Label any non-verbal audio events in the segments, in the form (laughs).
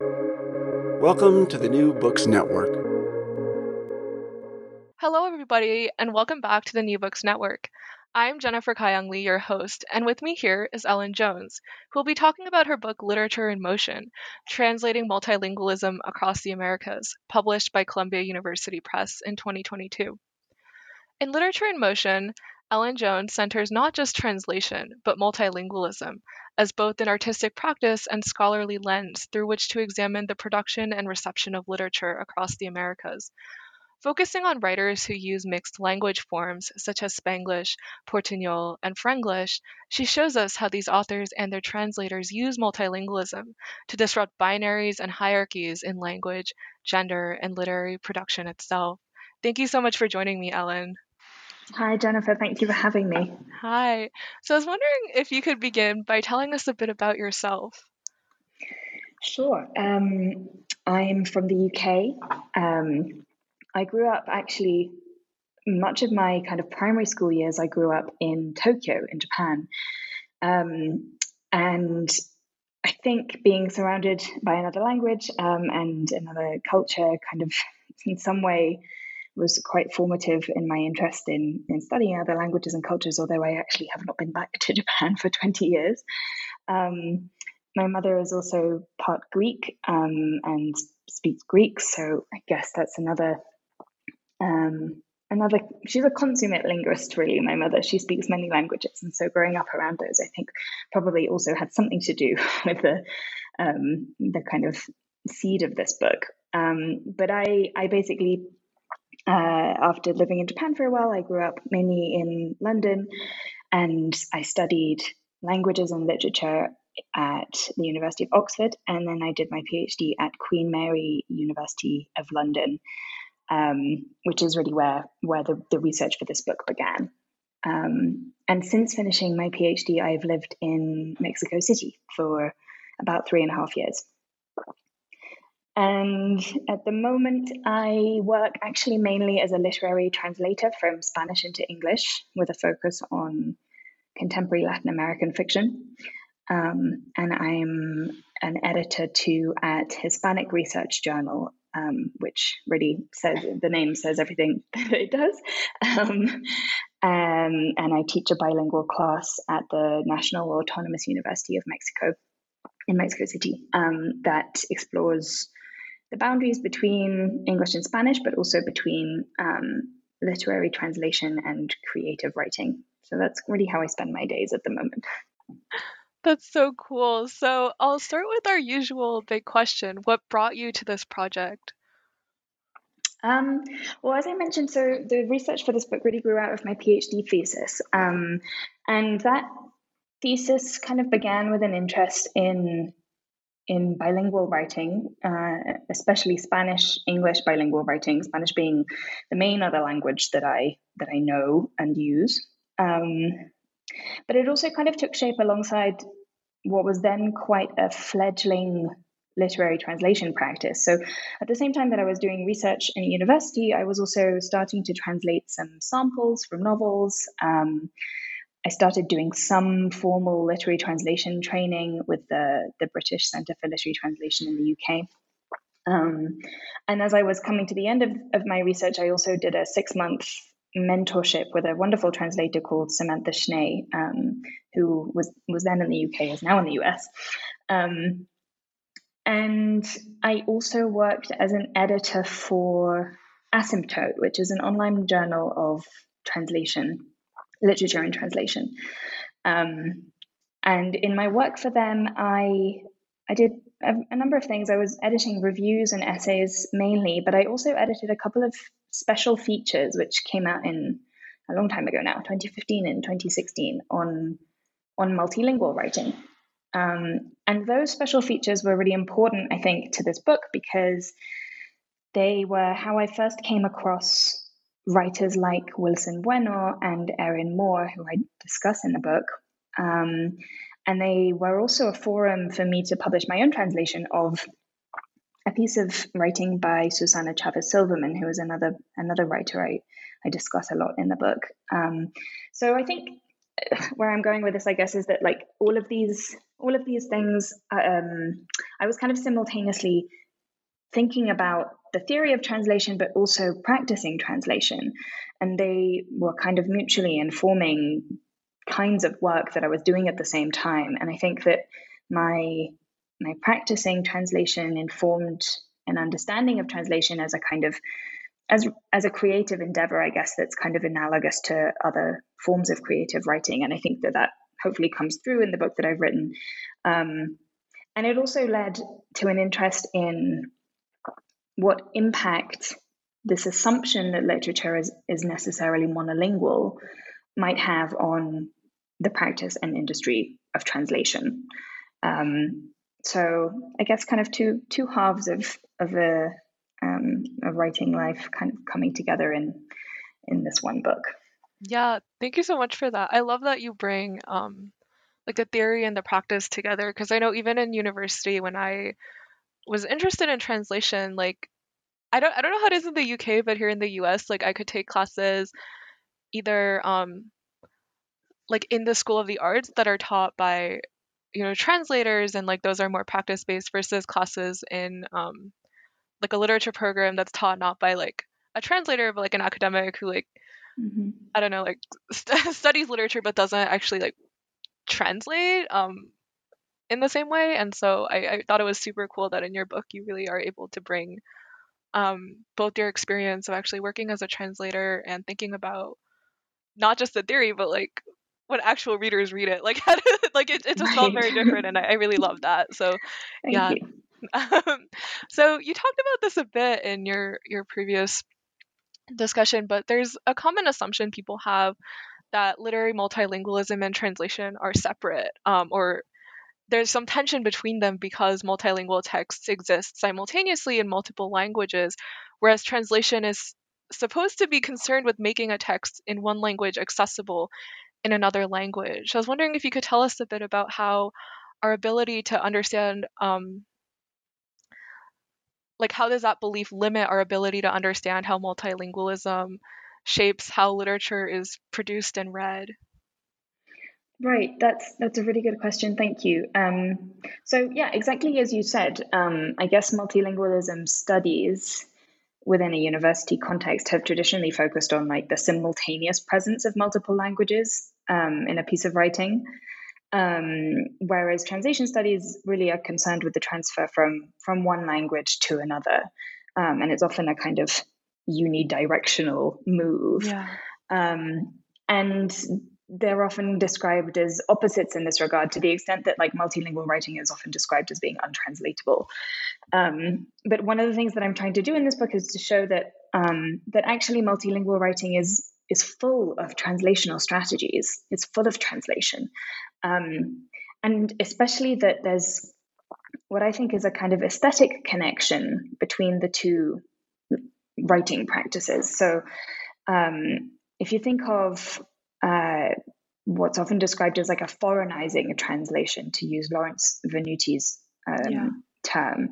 Welcome to the New Books Network. Hello, everybody, and welcome back to the New Books Network. I'm Jennifer Gayoung Lee, your host, and with me here is Ellen Jones, who will be talking about her book Literature in Motion Translating Multilingualism Across the Americas, published by Columbia University Press in 2022. In Literature in Motion, Ellen Jones centers not just translation, but multilingualism, as both an artistic practice and scholarly lens through which to examine the production and reception of literature across the Americas. Focusing on writers who use mixed language forms such as Spanglish, Portuñol, and Frenglish, she shows us how these authors and their translators use multilingualism to disrupt binaries and hierarchies in language, gender, and literary production itself. Thank you so much for joining me, Ellen. Hi, Jennifer. Thank you for having me. Hi. So I was wondering if you could begin by telling us a bit about yourself. Sure. Um, I'm from the UK. Um, I grew up actually, much of my kind of primary school years, I grew up in Tokyo, in Japan. Um, and I think being surrounded by another language um, and another culture kind of in some way was quite formative in my interest in, in studying other languages and cultures, although I actually have not been back (laughs) to Japan for 20 years. Um, my mother is also part Greek um, and speaks Greek, so I guess that's another. Um, another she's a consummate linguist really my mother she speaks many languages and so growing up around those i think probably also had something to do (laughs) with the um, the kind of seed of this book um, but i i basically uh, after living in Japan for a while, I grew up mainly in London and I studied languages and literature at the University of Oxford. And then I did my PhD at Queen Mary University of London, um, which is really where, where the, the research for this book began. Um, and since finishing my PhD, I've lived in Mexico City for about three and a half years. And at the moment, I work actually mainly as a literary translator from Spanish into English with a focus on contemporary Latin American fiction. Um, and I'm an editor too at Hispanic Research Journal, um, which really says the name says everything (laughs) that it does. Um, um, and I teach a bilingual class at the National Autonomous University of Mexico in Mexico City um, that explores the boundaries between English and Spanish, but also between um, literary translation and creative writing. So that's really how I spend my days at the moment. That's so cool. So I'll start with our usual big question What brought you to this project? Um, well, as I mentioned, so the research for this book really grew out of my PhD thesis. Um, and that thesis kind of began with an interest in in bilingual writing, uh, especially Spanish English bilingual writing. Spanish being the main other language that I that I know and use. Um, but it also kind of took shape alongside what was then quite a fledgling literary translation practice. So at the same time that I was doing research in university, I was also starting to translate some samples from novels. Um, I started doing some formal literary translation training with the, the British Centre for Literary Translation in the UK. Um, and as I was coming to the end of, of my research, I also did a six month mentorship with a wonderful translator called Samantha Schnee, um, who was, was then in the UK, is now in the US. Um, and I also worked as an editor for Asymptote, which is an online journal of translation literature and translation. Um, and in my work for them, I I did a, a, number of things. I was editing reviews and essays mainly, but I also edited a couple of special features which came out in a long time ago now, 2015 and 2016, on on multilingual writing. Um, and those special features were really important, I think, to this book because they were how I first came across writers like Wilson Bueno and Erín Moure, who I discuss in the book. Um, and they were also a forum for me to publish my own translation of a piece of writing by Susana Chavez Silverman, who is another another writer I, I discuss a lot in the book. Um, so I think where I'm going with this, I guess, is that like all of these all of these things, um, I was kind of simultaneously thinking about the theory of translation, but also practicing translation. And they were kind of mutually informing kinds of work that I was doing at the same time. And I think that my my practicing translation informed an understanding of translation as a kind of as as a creative endeavor, I guess that's kind of analogous to other forms of creative writing. And I think that that hopefully comes through in the book that I've written. Um, and it also led to an interest in what impact this assumption that literature is, is necessarily monolingual might have on the practice and industry of translation. Um, so I guess kind of two two halves of of a um, of writing life kind of coming together in in this one book. Yeah, thank you so much for that. I love that you bring um, like the theory and the practice together because I know even in university when I was interested in translation, like I don't I don't know how it is in the UK, but here in the US, like I could take classes either um like in the School of the Arts that are taught by you know translators and like those are more practice based versus classes in um like a literature program that's taught not by like a translator but like an academic who like mm-hmm. I don't know like (laughs) st- studies literature but doesn't actually like translate um in the same way and so I, I thought it was super cool that in your book you really are able to bring um, both your experience of actually working as a translator and thinking about not just the theory but like when actual readers read it (laughs) like (laughs) like it, it just right. felt very different and I, I really love that so (laughs) Thank yeah you. um, so you talked about this a bit in your your previous discussion but there's a common assumption people have that literary multilingualism and translation are separate um, or there's some tension between them because multilingual texts exist simultaneously in multiple languages, whereas translation is supposed to be concerned with making a text in one language accessible in another language. So I was wondering if you could tell us a bit about how our ability to understand um, like how does that belief limit our ability to understand how multilingualism shapes how literature is produced and read Right, that's that's a really good question. Thank you. Um, so yeah, exactly as you said, um, I guess multilingualism studies within a university context have traditionally focused on like the simultaneous presence of multiple languages um, in a piece of writing, um, whereas translation studies really are concerned with the transfer from from one language to another, um, and it's often a kind of unidirectional move. Yeah. Um, and they're often described as opposites in this regard to the extent that like multilingual writing is often described as being untranslatable. Um, but one of the things that i'm trying to do in this book is to show that um, that actually multilingual writing is is full of translational strategies. It's full of translation. Um, and especially that there's what i think is a kind of aesthetic connection between the two writing practices. So um, if you think of uh, what's often described as like a foreignizing translation, to use Lawrence Venuti's um, yeah. term.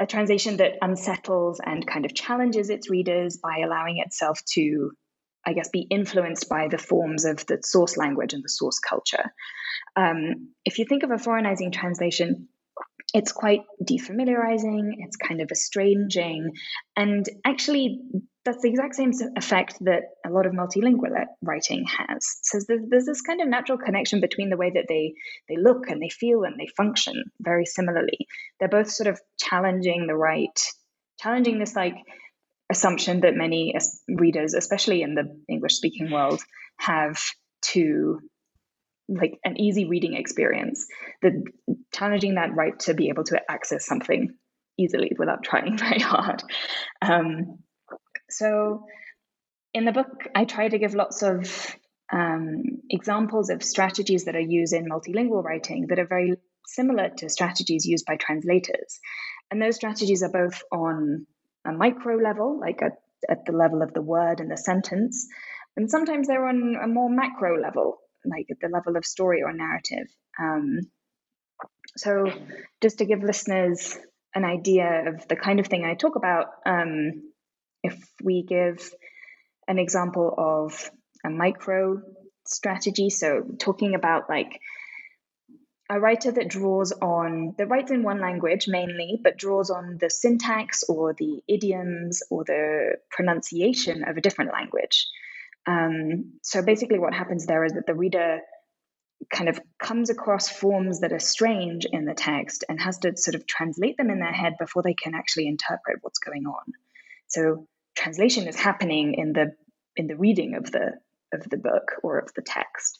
A translation that unsettles and kind of challenges its readers by allowing itself to, I guess, be influenced by the forms of the source language and the source culture. Um, if you think of a foreignizing translation, it's quite defamiliarizing, it's kind of estranging, and actually that's the exact same effect that a lot of multilingual writing has. So there's, this kind of natural connection between the way that they they look and they feel and they function very similarly. They're both sort of challenging the right, challenging this like assumption that many readers, especially in the English speaking world, have to like an easy reading experience. The challenging that right to be able to access something easily without trying (laughs) very hard. Um, so, in the book, I try to give lots of um, examples of strategies that are used in multilingual writing that are very similar to strategies used by translators. And those strategies are both on a micro level, like at, at the level of the word and the sentence, and sometimes they're on a more macro level, like at the level of story or narrative. Um, so, just to give listeners an idea of the kind of thing I talk about, um, if we give an example of a micro strategy, so talking about like a writer that draws on that writes in one language mainly, but draws on the syntax or the idioms or the pronunciation of a different language. Um, so basically, what happens there is that the reader kind of comes across forms that are strange in the text and has to sort of translate them in their head before they can actually interpret what's going on. So translation is happening in the in the reading of the of the book or of the text.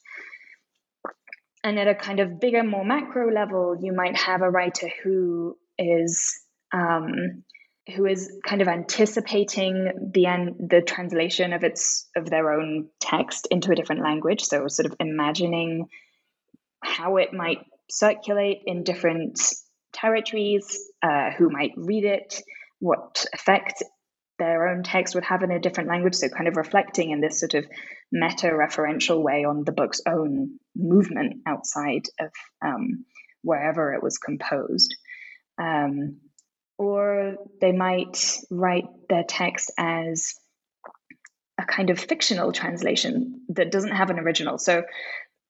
And at a kind of bigger, more macro level, you might have a writer who is um, who is kind of anticipating the the translation of its of their own text into a different language. So sort of imagining how it might circulate in different territories, uh, who might read it, what effect their own text would have in a different language. So, kind of reflecting in this sort of meta referential way on the book's own movement outside of um, wherever it was composed. Um, or they might write their text as a kind of fictional translation that doesn't have an original. So,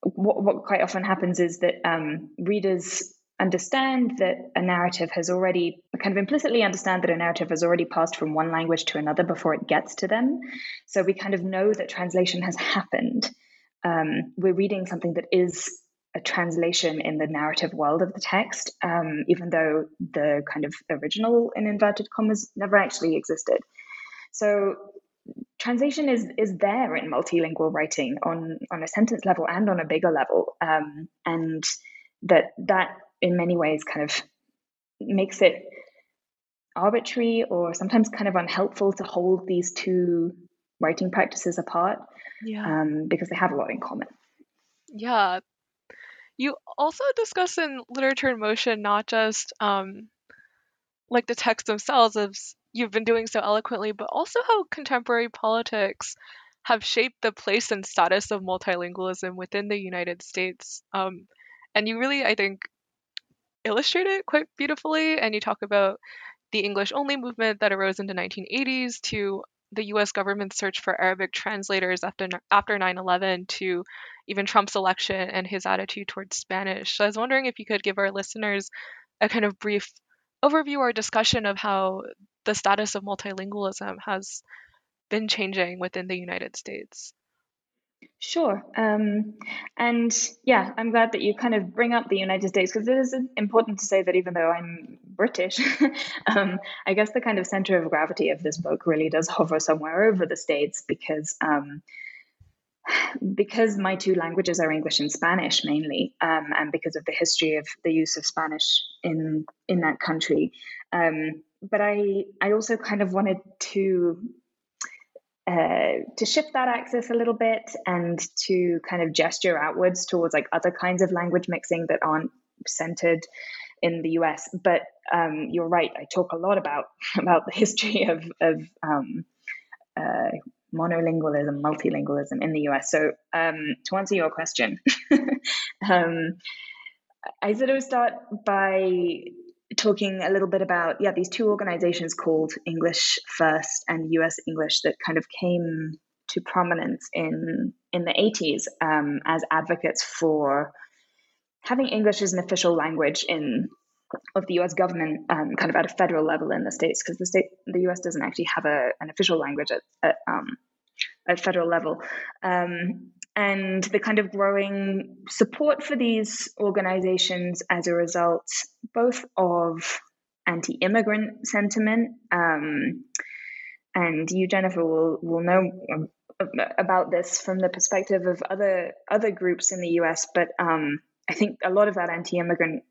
what, what quite often happens is that um, readers understand that a narrative has already kind of implicitly understand that a narrative has already passed from one language to another before it gets to them. So we kind of know that translation has happened. Um, we're reading something that is a translation in the narrative world of the text, um, even though the kind of original in inverted commas never actually existed. So translation is is there in multilingual writing on on a sentence level and on a bigger level, um, and that that in many ways kind of makes it arbitrary or sometimes kind of unhelpful to hold these two writing practices apart yeah. um, because they have a lot in common. Yeah. You also discuss in Literature in Motion not just um, like the texts themselves, as you've been doing so eloquently, but also how contemporary politics have shaped the place and status of multilingualism within the United States. Um, and you really, I think, illustrate it quite beautifully. And you talk about the English only movement that arose in the 1980s to the US government's search for Arabic translators after after 9/11 to even Trump's election and his attitude towards Spanish. So I was wondering if you could give our listeners a kind of brief overview or discussion of how the status of multilingualism has been changing within the United States. Sure. Um, and yeah, I'm glad that you kind of bring up the United States because it is important to say that even though I'm British, (laughs) um, I guess the kind of center of gravity of this book really does hover somewhere over the States because. Um, because my two languages are English and Spanish mainly, um, and because of the history of the use of Spanish in in that country, um, but I I also kind of wanted to uh, to shift that axis a little bit and to kind of gesture outwards towards like other kinds of language mixing that aren't centered in the US. But um, you're right. I talk a lot about (laughs) about the history of of um, uh, monolingualism, multilingualism in the US. So um, to answer your question, (laughs) um, I sort of start by talking a little bit about yeah these two organizations called English First and US English that kind of came to prominence in in the 80s um, as advocates for having English as an official language in of the U.S. government, um, kind of at a federal level in the states, because the state, the U.S. doesn't actually have a, an official language at at, um, at federal level. Um, and the kind of growing support for these organizations as a result both of anti-immigrant sentiment um, and you jennifer will will know about this from the perspective of other other groups in the us but um, i think a lot of that anti-immigrant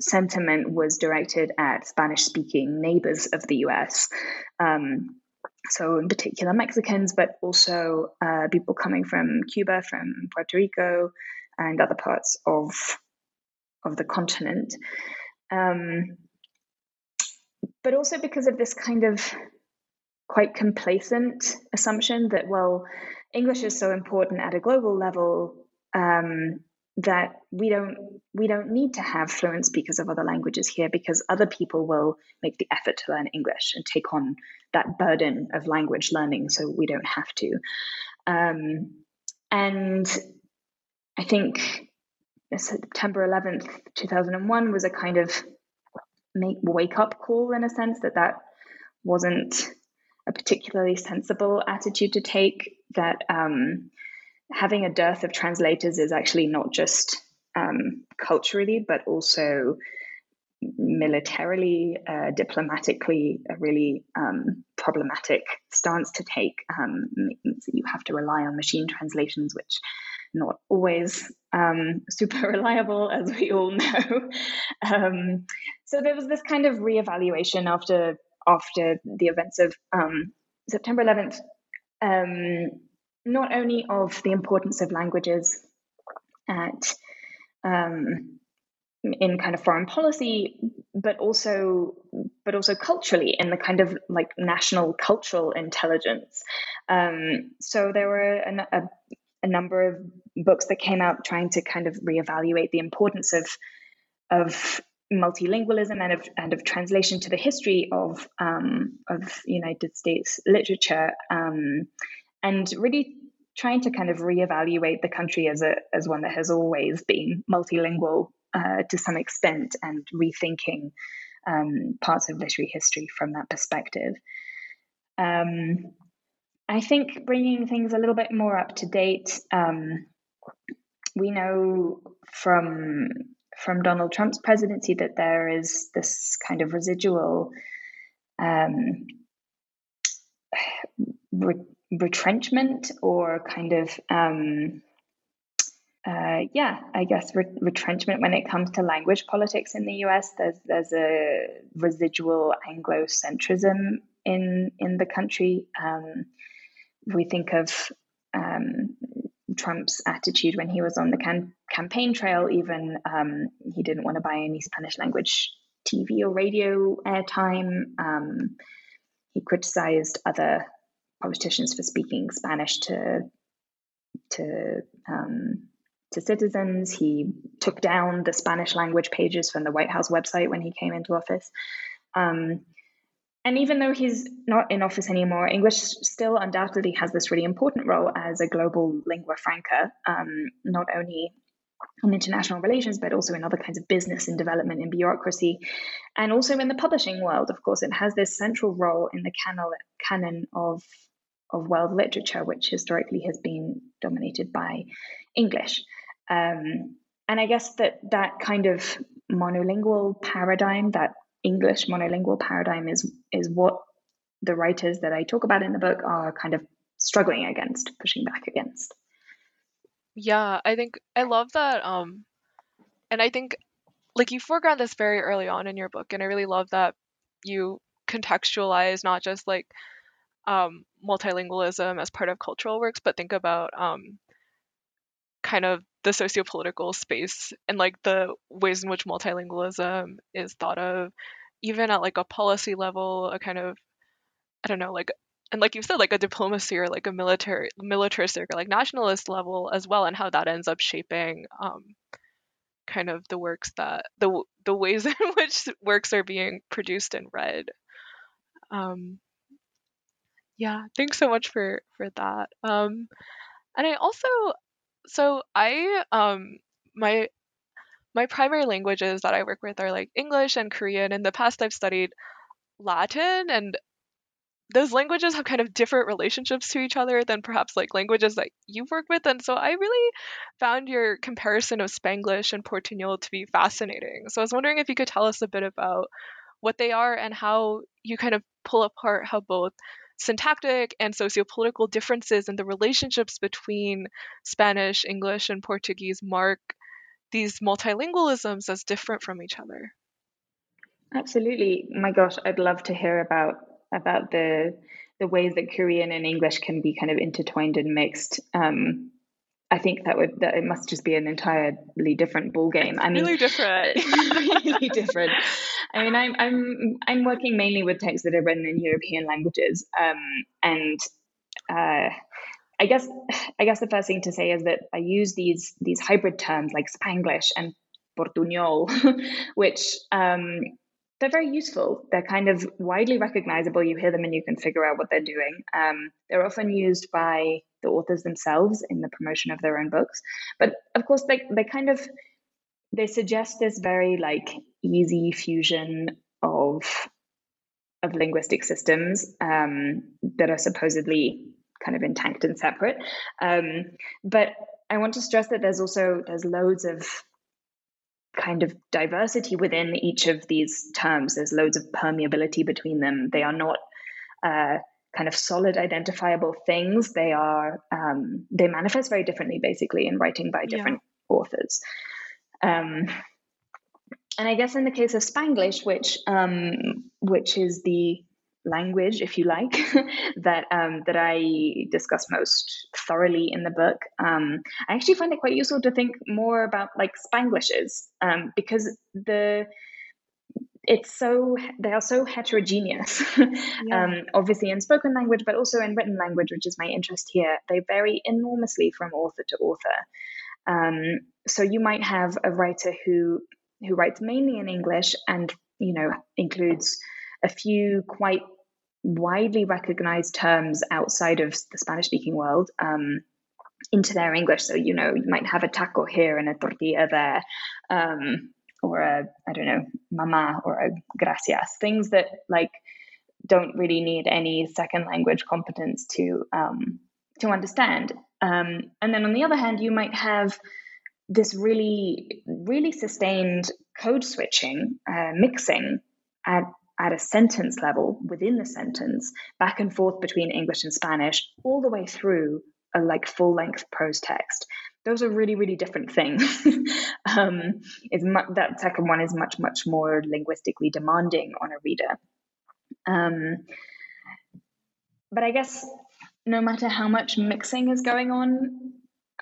sentiment was directed at spanish speaking neighbors of the us um, so in particular Mexicans, but also uh, people coming from Cuba, from Puerto Rico, and other parts of of the continent. Um, but also because of this kind of quite complacent assumption that, well, English is so important at a global level um, that we don't we don't need to have fluent speakers of other languages here because other people will make the effort to learn English and take on that burden of language learning, so we don't have to. Um, and I think September 11th, 2001 was a kind of make wake up call in a sense that that wasn't a particularly sensible attitude to take. That um, having a dearth of translators is actually not just um, culturally, but also militarily, uh, diplomatically, a really um, problematic stance to take. Um, you have to rely on machine translations, which not always um, (laughs) super reliable, as we all know. (laughs) Um, so there was this kind of reevaluation after after the events of um, September 11th, um, not only of the importance of languages at um, in kind of foreign policy, but also but also culturally in the kind of like national cultural intelligence. Um, so there were a, a, a, number of books that came out trying to kind of reevaluate the importance of of multilingualism and of and of translation to the history of um, of United States literature, um, and really trying to kind of reevaluate the country as a as one that has always been multilingual uh, to some extent, and rethinking um, parts of literary history from that perspective. Um, I think bringing things a little bit more up to date. Um, we know from from Donald Trump's presidency that there is this kind of residual um, re- retrenchment or kind of um, uh, yeah, I guess re- retrenchment when it comes to language politics in the U.S. There's there's a residual Anglocentrism in in the country. Um, we think of um, Trump's attitude when he was on the can- campaign trail. Even um, he didn't want to buy any Spanish language TV or radio airtime. Um, he criticized other politicians for speaking Spanish to to um, to citizens. He took down the Spanish language pages from the White House website when he came into office. Um, and even though he's not in office anymore, English still undoubtedly has this really important role as a global lingua franca, um, not only in international relations, but also in other kinds of business and development and bureaucracy, and also in the publishing world. Of course, it has this central role in the canon, canon of of world literature, which historically has been dominated by English. Um, and I guess that that kind of monolingual paradigm, that English monolingual paradigm is is what the writers that I talk about in the book are kind of struggling against, pushing back against. Yeah, I think I love that um and I think like you foreground this very early on in your book and I really love that you contextualize not just like um multilingualism as part of cultural works but think about um kind of the sociopolitical space and like the ways in which multilingualism is thought of even at like a policy level a kind of i don't know like and like you said like a diplomacy or like a military militaristic or like nationalist level as well and how that ends up shaping um kind of the works that the the ways (laughs) in which works are being produced and read. Um yeah thanks so much for for that um and i also so I um my my primary languages that I work with are like English and Korean. In the past, I've studied Latin, and those languages have kind of different relationships to each other than perhaps like languages that you've worked with. And so I really found your comparison of Spanglish and Portuñol to be fascinating. So I was wondering if you could tell us a bit about what they are and how you kind of pull apart how both syntactic and sociopolitical differences in the relationships between Spanish, English, and Portuguese mark these multilingualisms as different from each other. Absolutely. My gosh, I'd love to hear about about the the ways that Korean and English can be kind of intertwined and mixed. Um, I think that would that it must just be an entirely different ball game. I mean, really different, (laughs) really different. I mean, I'm I'm I'm working mainly with texts that are written in European languages, um, and uh, I guess I guess the first thing to say is that I use these these hybrid terms like Spanglish and Portuñol, (laughs) which um, they're very useful. They're kind of widely recognizable. You hear them and you can figure out what they're doing. Um, they're often used by the authors themselves in the promotion of their own books. But of course, they, they kind of they suggest this very like easy fusion of of linguistic systems um, that are supposedly kind of intact and separate. Um, but I want to stress that there's also there's loads of kind of diversity within each of these terms. There's loads of permeability between them. They are not uh, kind of solid identifiable things. They are um, they manifest very differently, basically, in writing by different yeah. authors. Um, and I guess in the case of Spanglish, which um, which is the language, if you like, (laughs) that um, that I discuss most thoroughly in the book. Um, I actually find it quite useful to think more about like Spanglishes um, because the it's so they are so heterogeneous. (laughs) Yeah. Um, obviously in spoken language, but also in written language, which is my interest here. They vary enormously from author to author. Um, so you might have a writer who who writes mainly in English and you know includes a few quite widely recognized terms outside of the Spanish speaking world um, into their English. So, you know, you might have a taco here and a tortilla there, um, or a, I don't know, mama or a gracias, things that like don't really need any second language competence to um, to understand. Um, and then on the other hand, you might have this really, really sustained code switching, uh, mixing at at a sentence level within the sentence, back and forth between English and Spanish, all the way through a like full length prose text. Those are really, really different things. (laughs) um, is mu- that second one is much, much more linguistically demanding on a reader. Um, but I guess no matter how much mixing is going on,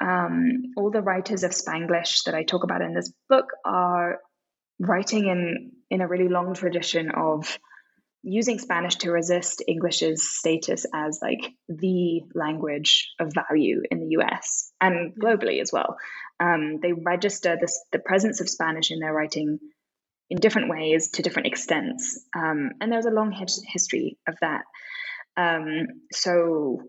um, all the writers of Spanglish that I talk about in this book are writing in in a really long tradition of using Spanish to resist English's status as like the language of value in the US and globally as well. Um, they register this, the presence of Spanish in their writing in different ways to different extents. Um, and there's a long his- history of that. Um, so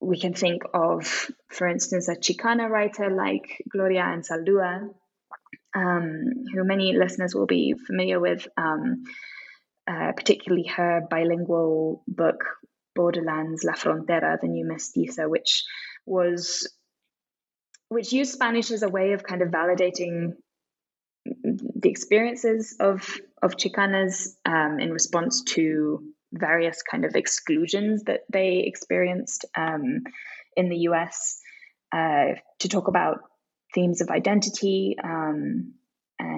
we can think of, for instance, a Chicana writer like Gloria Anzaldúa, um, who many listeners will be familiar with, um, uh, particularly her bilingual book, Borderlands, La Frontera, The New Mestiza, which was which used Spanish as a way of kind of validating the experiences of of Chicanas um, in response to various kind of exclusions that they experienced um, in the U.S. Uh, to talk about themes of identity um,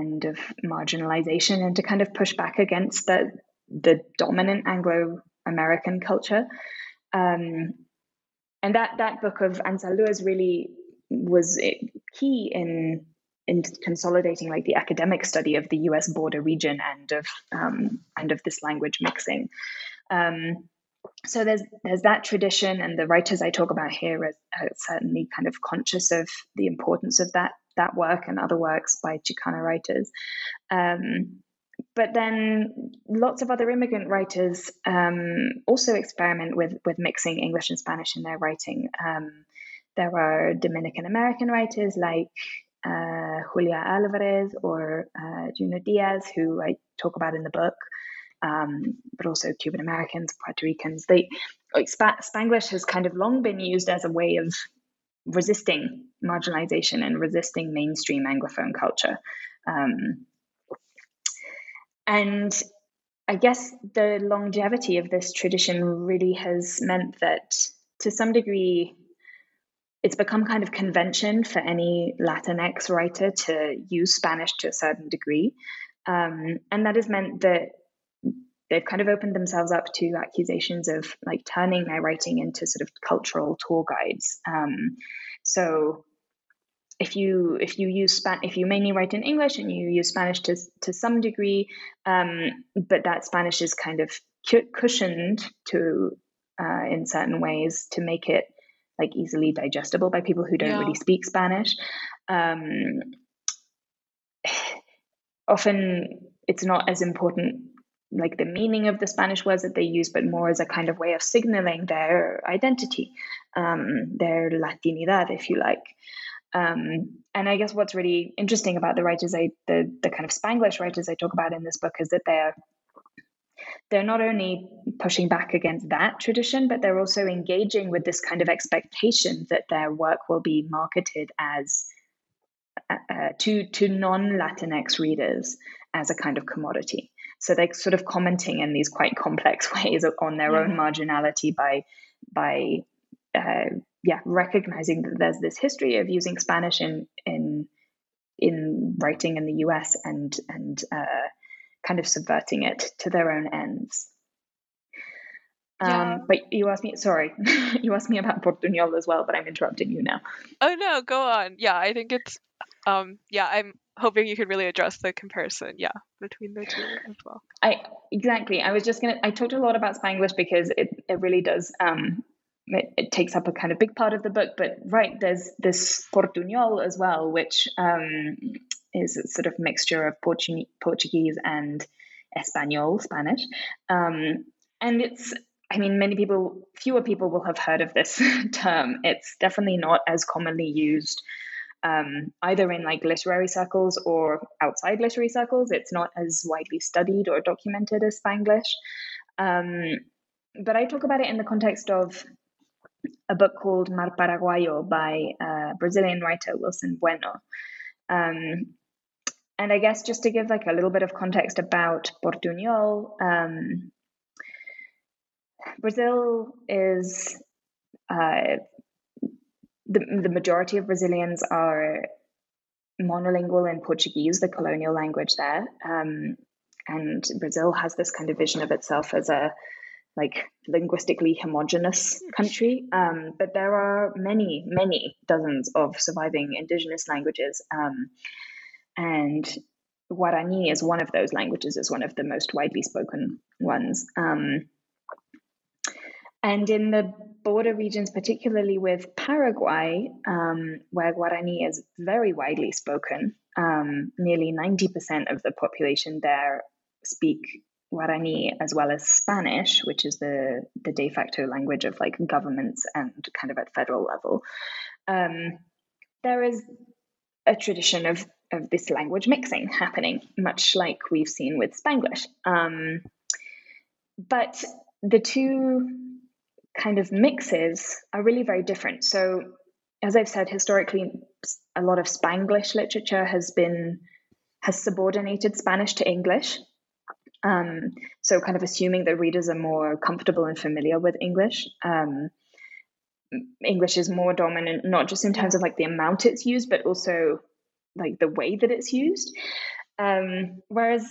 and of marginalization and to kind of push back against the, the dominant Anglo American culture. Um, and that, that book of Anzaldúa's really was key in in consolidating like the academic study of the U.S. border region and of um, and of this language mixing. Um, so there's there's that tradition, and the writers I talk about here are, are, certainly kind of conscious of the importance of that that work and other works by Chicana writers. Um, but then lots of other immigrant writers um, also experiment with with mixing English and Spanish in their writing. Um, there are Dominican American writers like uh, Julia Alvarez or uh, Junot Diaz, who I talk about in the book um, but also Cuban Americans, Puerto Ricans. They like Sp- Spanglish has kind of long been used as a way of resisting marginalization and resisting mainstream Anglophone culture. Um, and I guess the longevity of this tradition really has meant that to some degree, it's become kind of convention for any Latinx writer to use Spanish to a certain degree. Um, and that has meant that they've kind of opened themselves up to accusations of like turning their writing into sort of cultural tour guides. Um, so if you if you use Span- if you mainly write in English and you use Spanish to to some degree, um, but that Spanish is kind of cushioned to uh, in certain ways to make it like easily digestible by people who don't yeah. really speak Spanish. Um, often it's not as important like the meaning of the Spanish words that they use, but more as a kind of way of signaling their identity, um, their Latinidad, if you like. Um, and I guess what's really interesting about the writers, I the the kind of Spanglish writers I talk about in this book is that they're they're not only pushing back against that tradition, but they're also engaging with this kind of expectation that their work will be marketed as uh, uh to to non Latinx readers as a kind of commodity. So they're sort of commenting in these quite complex (laughs) ways on their own marginality by by uh, yeah recognizing that there's this history of using Spanish in in in writing in the U.S. and and uh, kind of subverting it to their own ends. Yeah. Um, but you asked me, sorry, (laughs) you asked me about Portuñol as well, but I'm interrupting you now. Oh no, go on. Yeah, I think it's, um, yeah, I'm hoping you could really address the comparison, yeah, between the two as well. I exactly. I was just gonna. I talked a lot about Spanglish because it it really does. Um, it, it takes up a kind of big part of the book, but right there's this Portuñol as well, which um, is a sort of mixture of Portu- Portuguese and Espanol, Spanish, um, and it's I mean, many people, fewer people will have heard of this (laughs) term. It's definitely not as commonly used um, either in like literary circles or outside literary circles. It's not as widely studied or documented as Spanglish. Um, but I talk about it in the context of a book called Mar Paraguayo by a Brazilian writer Wilson Bueno. Um, and I guess just to give like a little bit of context about Portuñol, um, Brazil is uh, the, the majority of Brazilians are monolingual in Portuguese, the colonial language there. Um, and Brazil has this kind of vision of itself as a like linguistically homogenous country. Um, but there are many, many dozens of surviving indigenous languages. Um, and Guarani is one of those languages, is one of the most widely spoken ones. Um, and in the border regions, particularly with Paraguay, um, where Guarani is very widely spoken, um, nearly 90% of the population there speak Guarani as well as Spanish, which is the, the de facto language of like governments and kind of at federal level. Um, there is a tradition of, of this language mixing happening, much like we've seen with Spanglish. Um, but the two kind of mixes are really very different. So, as I've said, historically, a lot of Spanglish literature has been has subordinated Spanish to English. Um, so, kind of assuming that readers are more comfortable and familiar with English. Um, English is more dominant, not just in terms of like the amount it's used, but also like the way that it's used. Um, whereas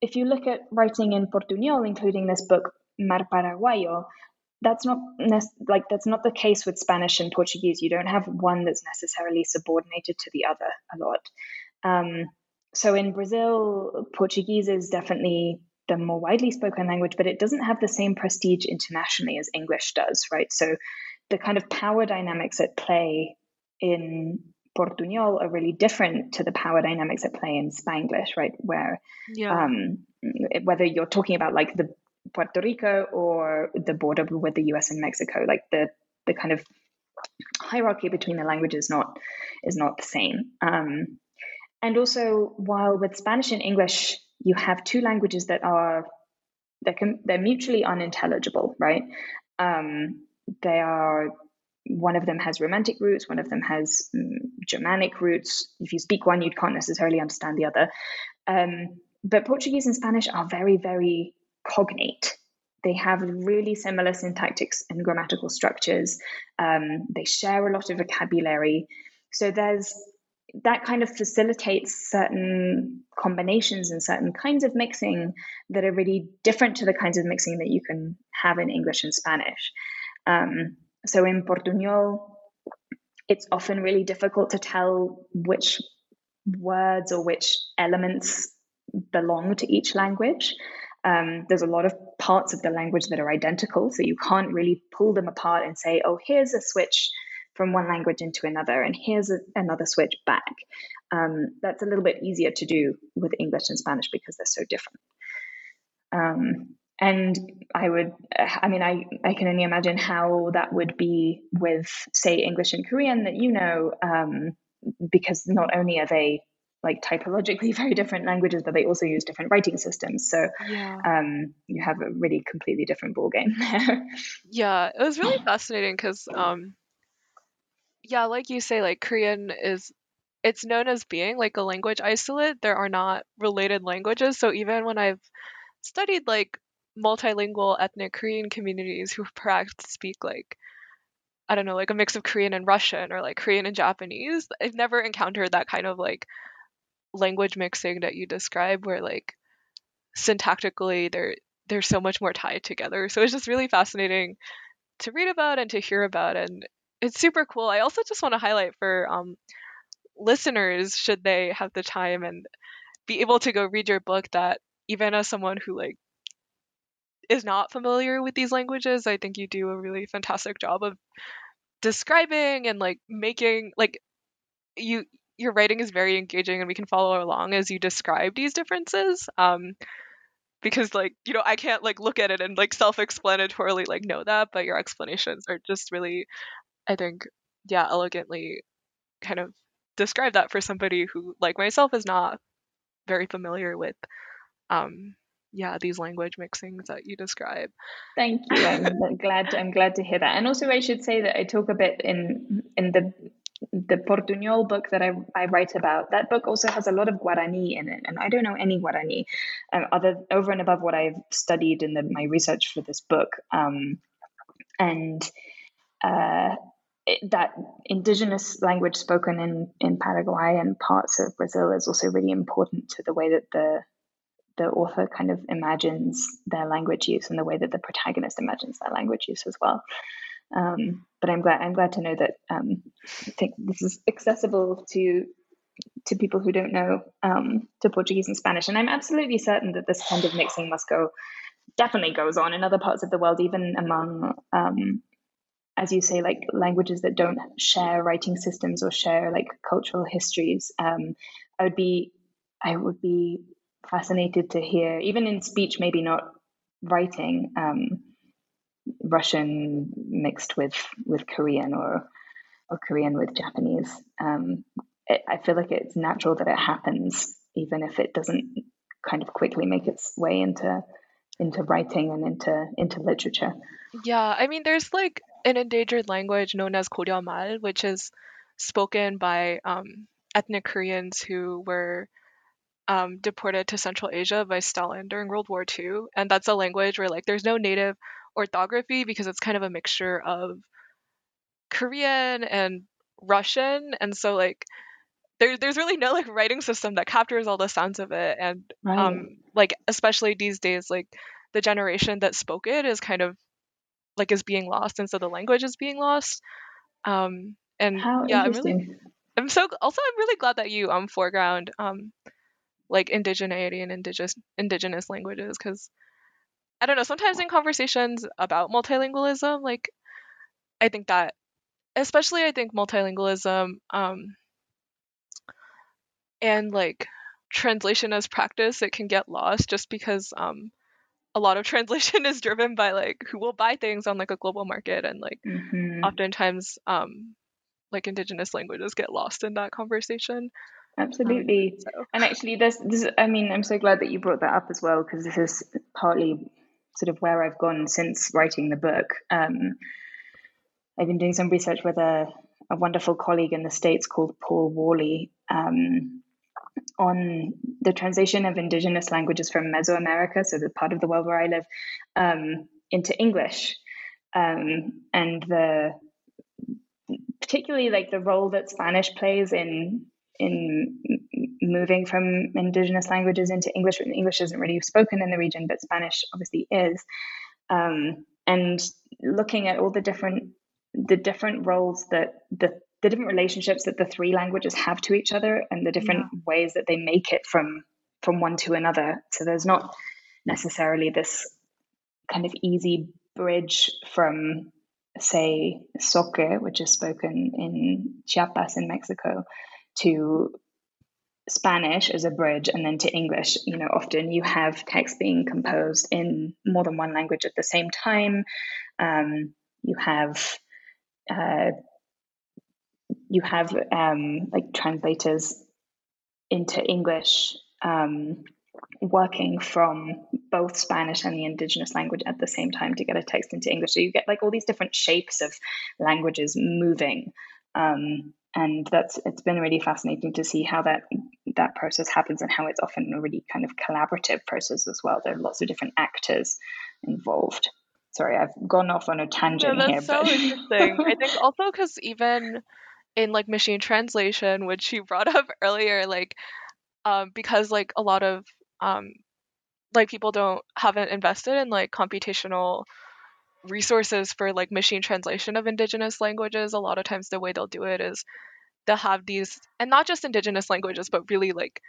if you look at writing in Portuñol, including this book Mar Paraguayo, that's not like that's not the case with Spanish and Portuguese. You don't have one that's necessarily subordinated to the other a lot. Um, so in Brazil, Portuguese is definitely the more widely spoken language, but it doesn't have the same prestige internationally as English does, right? So the kind of power dynamics at play in Portuñol are really different to the power dynamics at play in Spanglish, right? Where yeah. um, whether you're talking about like the Puerto Rico or the border with the US and Mexico. Like the the kind of hierarchy between the languages is not is not the same. Um, and also, while with Spanish and English, you have two languages that are they're, they're mutually unintelligible, right? Um, they are one of them has romantic roots, one of them has um, Germanic roots. If you speak one, you can't necessarily understand the other. Um, but Portuguese and Spanish are very, very cognate. They have really similar syntactics and grammatical structures. Um, they share a lot of vocabulary. So there's that kind of facilitates certain combinations and certain kinds of mixing that are really different to the kinds of mixing that you can have in English and Spanish. Um, so in Portuñol, it's often really difficult to tell which words or which elements belong to each language. Um, there's a lot of parts of the language that are identical, so you can't really pull them apart and say, oh, here's a switch from one language into another, and here's a, another switch back. Um, that's a little bit easier to do with English and Spanish because they're so different. Um, and I would, I mean, I, I can only imagine how that would be with, say, English and Korean that you know, um, because not only are they like typologically (laughs) very different languages, but they also use different writing systems. So yeah. um, you have a really completely different ballgame there. yeah, it was really (laughs) fascinating because, um, yeah, like you say, like Korean is it's known as being like a language isolate. There are not related languages. So even when I've studied like multilingual ethnic Korean communities who perhaps speak like I don't know, like a mix of Korean and Russian or like Korean and Japanese. I've never encountered that kind of like language mixing that you describe where like syntactically they're they're so much more tied together. So it's just really fascinating to read about and to hear about and it's super cool. I also just want to highlight for um, listeners should they have the time and be able to go read your book that even as someone who like is not familiar with these languages, I think you do a really fantastic job of describing and like making like you your writing is very engaging and we can follow along as you describe these differences. Um because like, you know, I can't like look at it and like self-explanatorily like know that, but your explanations are just really I think yeah, elegantly kind of describe that for somebody who like myself is not very familiar with um yeah these language mixings that you describe. Thank you. I'm (laughs) glad i'm glad to hear that. And also i should say that i talk a bit in in the the Portuñol book that I, I write about, that book also has a lot of Guarani in it, and I don't know any Guarani, um, other over and above what I've studied in the, my research for this book. Um, and uh, that indigenous language spoken in, in Paraguay and parts of Brazil is also really important to the way that the the author kind of imagines their language use and the way that the protagonist imagines their language use as well. Um, but I'm glad I'm glad to know that um, I think this is accessible to to people who don't know um, to Portuguese and Spanish. And I'm absolutely certain that this kind of mixing must go definitely goes on in other parts of the world, even among um, as you say, like languages that don't share writing systems or share like cultural histories. Um, I would be, I would be fascinated to hear, even in speech, maybe not writing, um, Russian mixed with with Korean or or Korean with Japanese. Um, it, I feel like it's natural that it happens, even if it doesn't kind of quickly make its way into into writing and into into literature. Yeah, I mean, there's like an endangered language known as Mal, which is spoken by um, ethnic Koreans who were um, deported to Central Asia by Stalin during World War II, and that's a language where like there's no native orthography because it's kind of a mixture of Korean and Russian, and so like there, there's really no like writing system that captures all the sounds of it, and right. um, like especially these days, like the generation that spoke it is kind of like is being lost and so the language is being lost. Um and How yeah i'm really i'm so also i'm really glad that you um foreground um like indigeneity and indigenous indigenous languages because i don't know sometimes in conversations about multilingualism like i think that especially i think multilingualism um and like translation as practice it can get lost just because um a lot of (laughs) translation is driven by like who will buy things on like a global market and like mm-hmm. oftentimes um like indigenous languages get lost in that conversation absolutely um, so. and actually this this i mean i'm so glad that you brought that up as well because this is partly sort of where i've gone since writing the book um i've been doing some research with a, a wonderful colleague in the states called paul worley um on the translation of indigenous languages from Mesoamerica, so the part of the world where I live, um, into English, um, and the particularly like the role that Spanish plays in in moving from indigenous languages into English. English isn't really spoken in the region, but Spanish obviously is. Um, and looking at all the different the different roles that the the different relationships that the three languages have to each other and the different yeah. ways that they make it from from one to another. So there's not necessarily this kind of easy bridge from say Zoque, which is spoken in Chiapas in Mexico, to Spanish as a bridge and then to English. You know, often you have text being composed in more than one language at the same time. Um, you have uh, you have um, like translators into English um, working from both Spanish and the indigenous language at the same time to get a text into English. So you get like all these different shapes of languages moving. Um, and that's it's been really fascinating to see how that that process happens and how it's often a really kind of collaborative process as well. There are lots of different actors involved. Sorry, I've gone off on a tangent yeah, here. That's so interesting. I think (laughs) also because even in like machine translation, which you brought up (laughs) earlier, like um, because like a lot of um, like people don't haven't invested in like computational resources for like machine translation of indigenous languages a lot of times the way they'll do it is they'll have these and not just indigenous languages but really like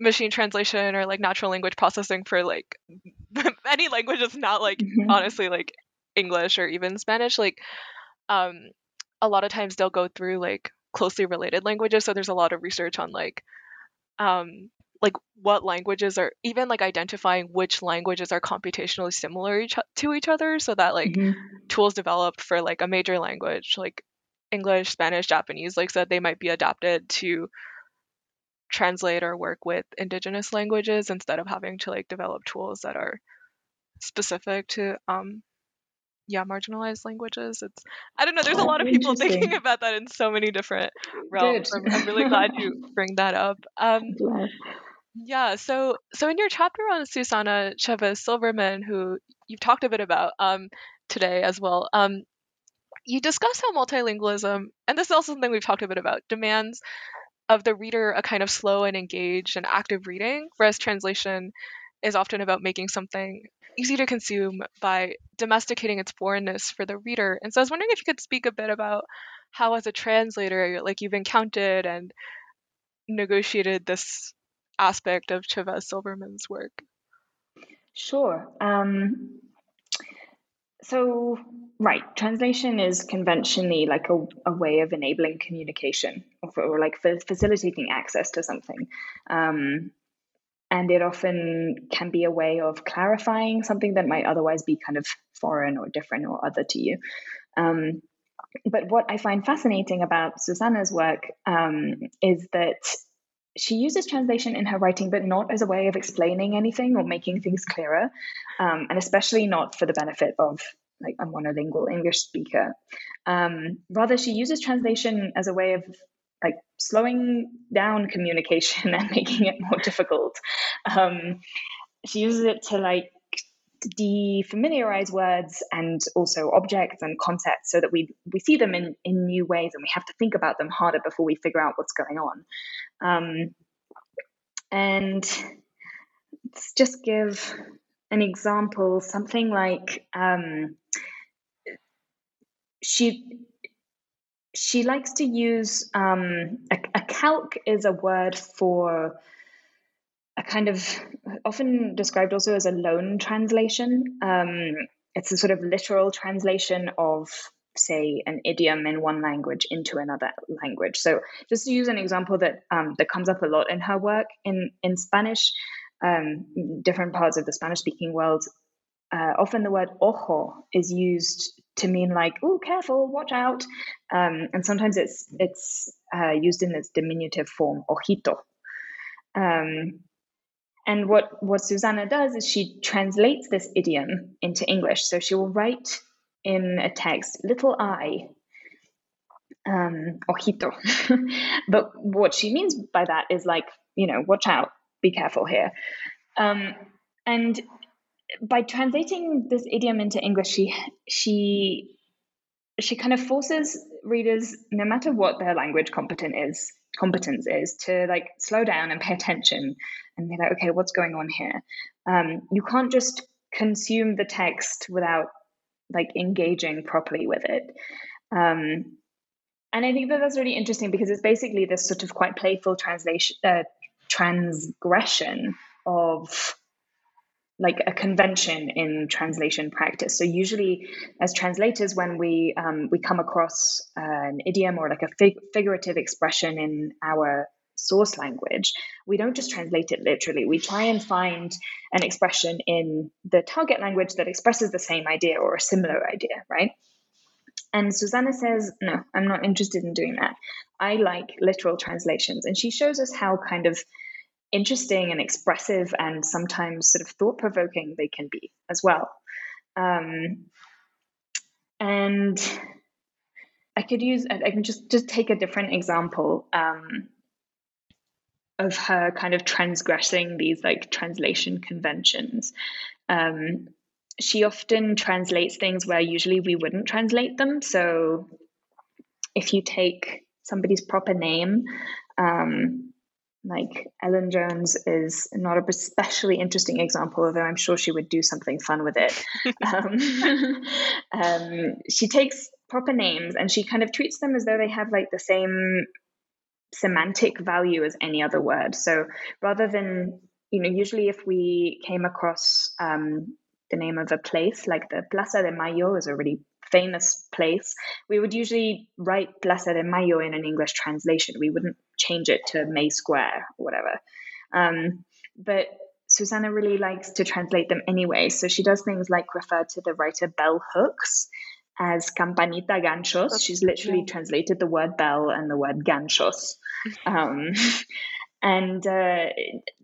machine translation or like natural language processing for like (laughs) any languages not like mm-hmm. honestly like english or even spanish like um a lot of times they'll go through like closely related languages so there's a lot of research on like um like what languages are even like identifying which languages are computationally similar each, to each other so that like mm-hmm. tools developed for like a major language like english spanish japanese like so they might be adapted to translate or work with indigenous languages instead of having to like develop tools that are specific to um yeah marginalized languages it's i don't know there's a lot of people thinking about that in so many different realms I'm, I'm, really glad you (laughs) bring that up. Um yeah, so so in your chapter on Susana Chavez Silverman, who you've talked a bit about um, today as well, um, you discuss how multilingualism, and this is also something we've talked a bit about, demands of the reader a kind of slow and engaged and active reading, whereas translation is often about making something easy to consume by domesticating its foreignness for the reader. And so I was wondering if you could speak a bit about how, as a translator, like you've encountered and negotiated this aspect of Chavez Silverman's work? Sure. Um, so, right, translation is conventionally like a, a way of enabling communication or, or like facilitating access to something. Um, and it often can be a way of clarifying something that might otherwise be kind of foreign or different or other to you. Um, but what I find fascinating about Susana's work um, is that she uses translation in her writing, but not as a way of explaining anything or making things clearer, um, and especially not for the benefit of like a monolingual English speaker. Um, rather, she uses translation as a way of like slowing down communication (laughs) and making it more difficult. Um, she uses it to like defamiliarize words and also objects and concepts so that we we see them in in new ways and we have to think about them harder before we figure out what's going on. Um, and let's just give an example something like um, she she likes to use um, a, a calque is a word for a kind of often described also as a loan translation. Um, it's a sort of literal translation of, say, an idiom in one language into another language. So, just to use an example that um, that comes up a lot in her work in in Spanish, um, different parts of the Spanish-speaking world. Uh, often the word ojo is used to mean like, oh, careful, watch out, um, and sometimes it's it's uh, used in its diminutive form, ojito. And what, what Susana does is she translates this idiom into English. So she will write in a text, little I, um, ojito. (laughs) but what she means by that is like, you know, watch out, be careful here. Um, and by translating this idiom into English, she she she kind of forces readers, no matter what their language competent is, competence is, to like slow down and pay attention and be like, okay, what's going on here? Um, you can't just consume the text without like engaging properly with it. Um, and I think that that's really interesting because it's basically this sort of quite playful translation, uh, transgression of like a convention in translation practice. So usually, as translators, when we um, we come across an idiom or like a fig- figurative expression in our source language, we don't just translate it literally. We try and find an expression in the target language that expresses the same idea or a similar idea, right? And Susana says, no, I'm not interested in doing that. I like literal translations. And she shows us how kind of interesting and expressive and sometimes sort of thought provoking they can be as well. Um, and I could use, I can just, just take a different example um, of her kind of transgressing these like translation conventions. Um, she often translates things where usually we wouldn't translate them. So if you take somebody's proper name, um, like Ellen Jones is not a especially interesting example, although I'm sure she would do something fun with it. (laughs) um, (laughs) um, she takes proper names and she kind of treats them as though they have like the same semantic value as any other word. So rather than, you know, usually if we came across um, the name of a place, like the Plaza de Mayo is a really famous place, we would usually write Plaza de Mayo in an English translation. We wouldn't change it to May Square or whatever. Um, but Susana really likes to translate them anyway. So she does things like refer to the writer bell hooks as campanita ganchos. She's literally translated the word bell and the word ganchos. (laughs) Um, and uh,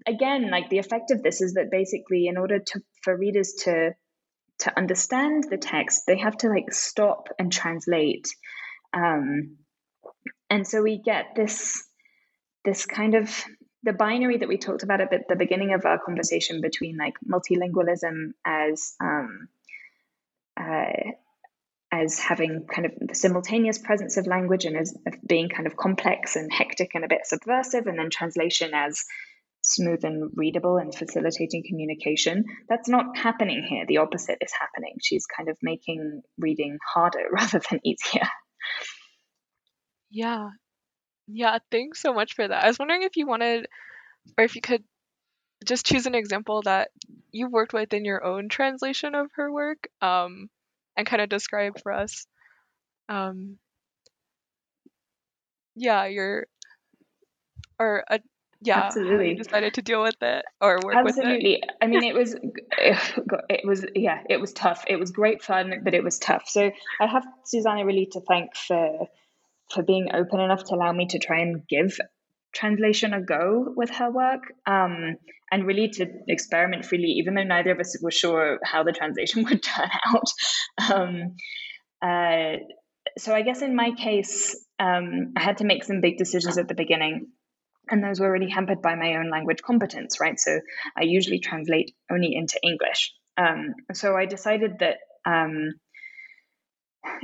again, like the effect of this is that basically, in order to for readers to to understand the text, they have to like stop and translate. Um, and so we get this this kind of the binary that we talked about at the beginning of our conversation between like multilingualism as um, uh, as having kind of the simultaneous presence of language and as being kind of complex and hectic and a bit subversive, and then translation as smooth and readable and facilitating communication. That's not happening here. The opposite is happening. She's kind of making reading harder (laughs) rather than easier. Yeah. Yeah, thanks so much for that. I was wondering if you wanted or if you could just choose an example that you've worked with in your own translation of her work. Um, and kind of describe for us um yeah your or a yeah absolutely decided to deal with it or work with it. absolutely i mean it was (laughs) it was yeah it was tough it was great fun but it was tough so i have susana really to thank for for being open enough to allow me to try and give translation a go with her work um, and really to experiment freely, even though neither of us were sure how the translation (laughs) would turn out. Um, uh, so I guess in my case, um, I had to make some big decisions at the beginning. And those were really hampered by my own language competence, right? So I usually translate only into English. Um, so I decided that um,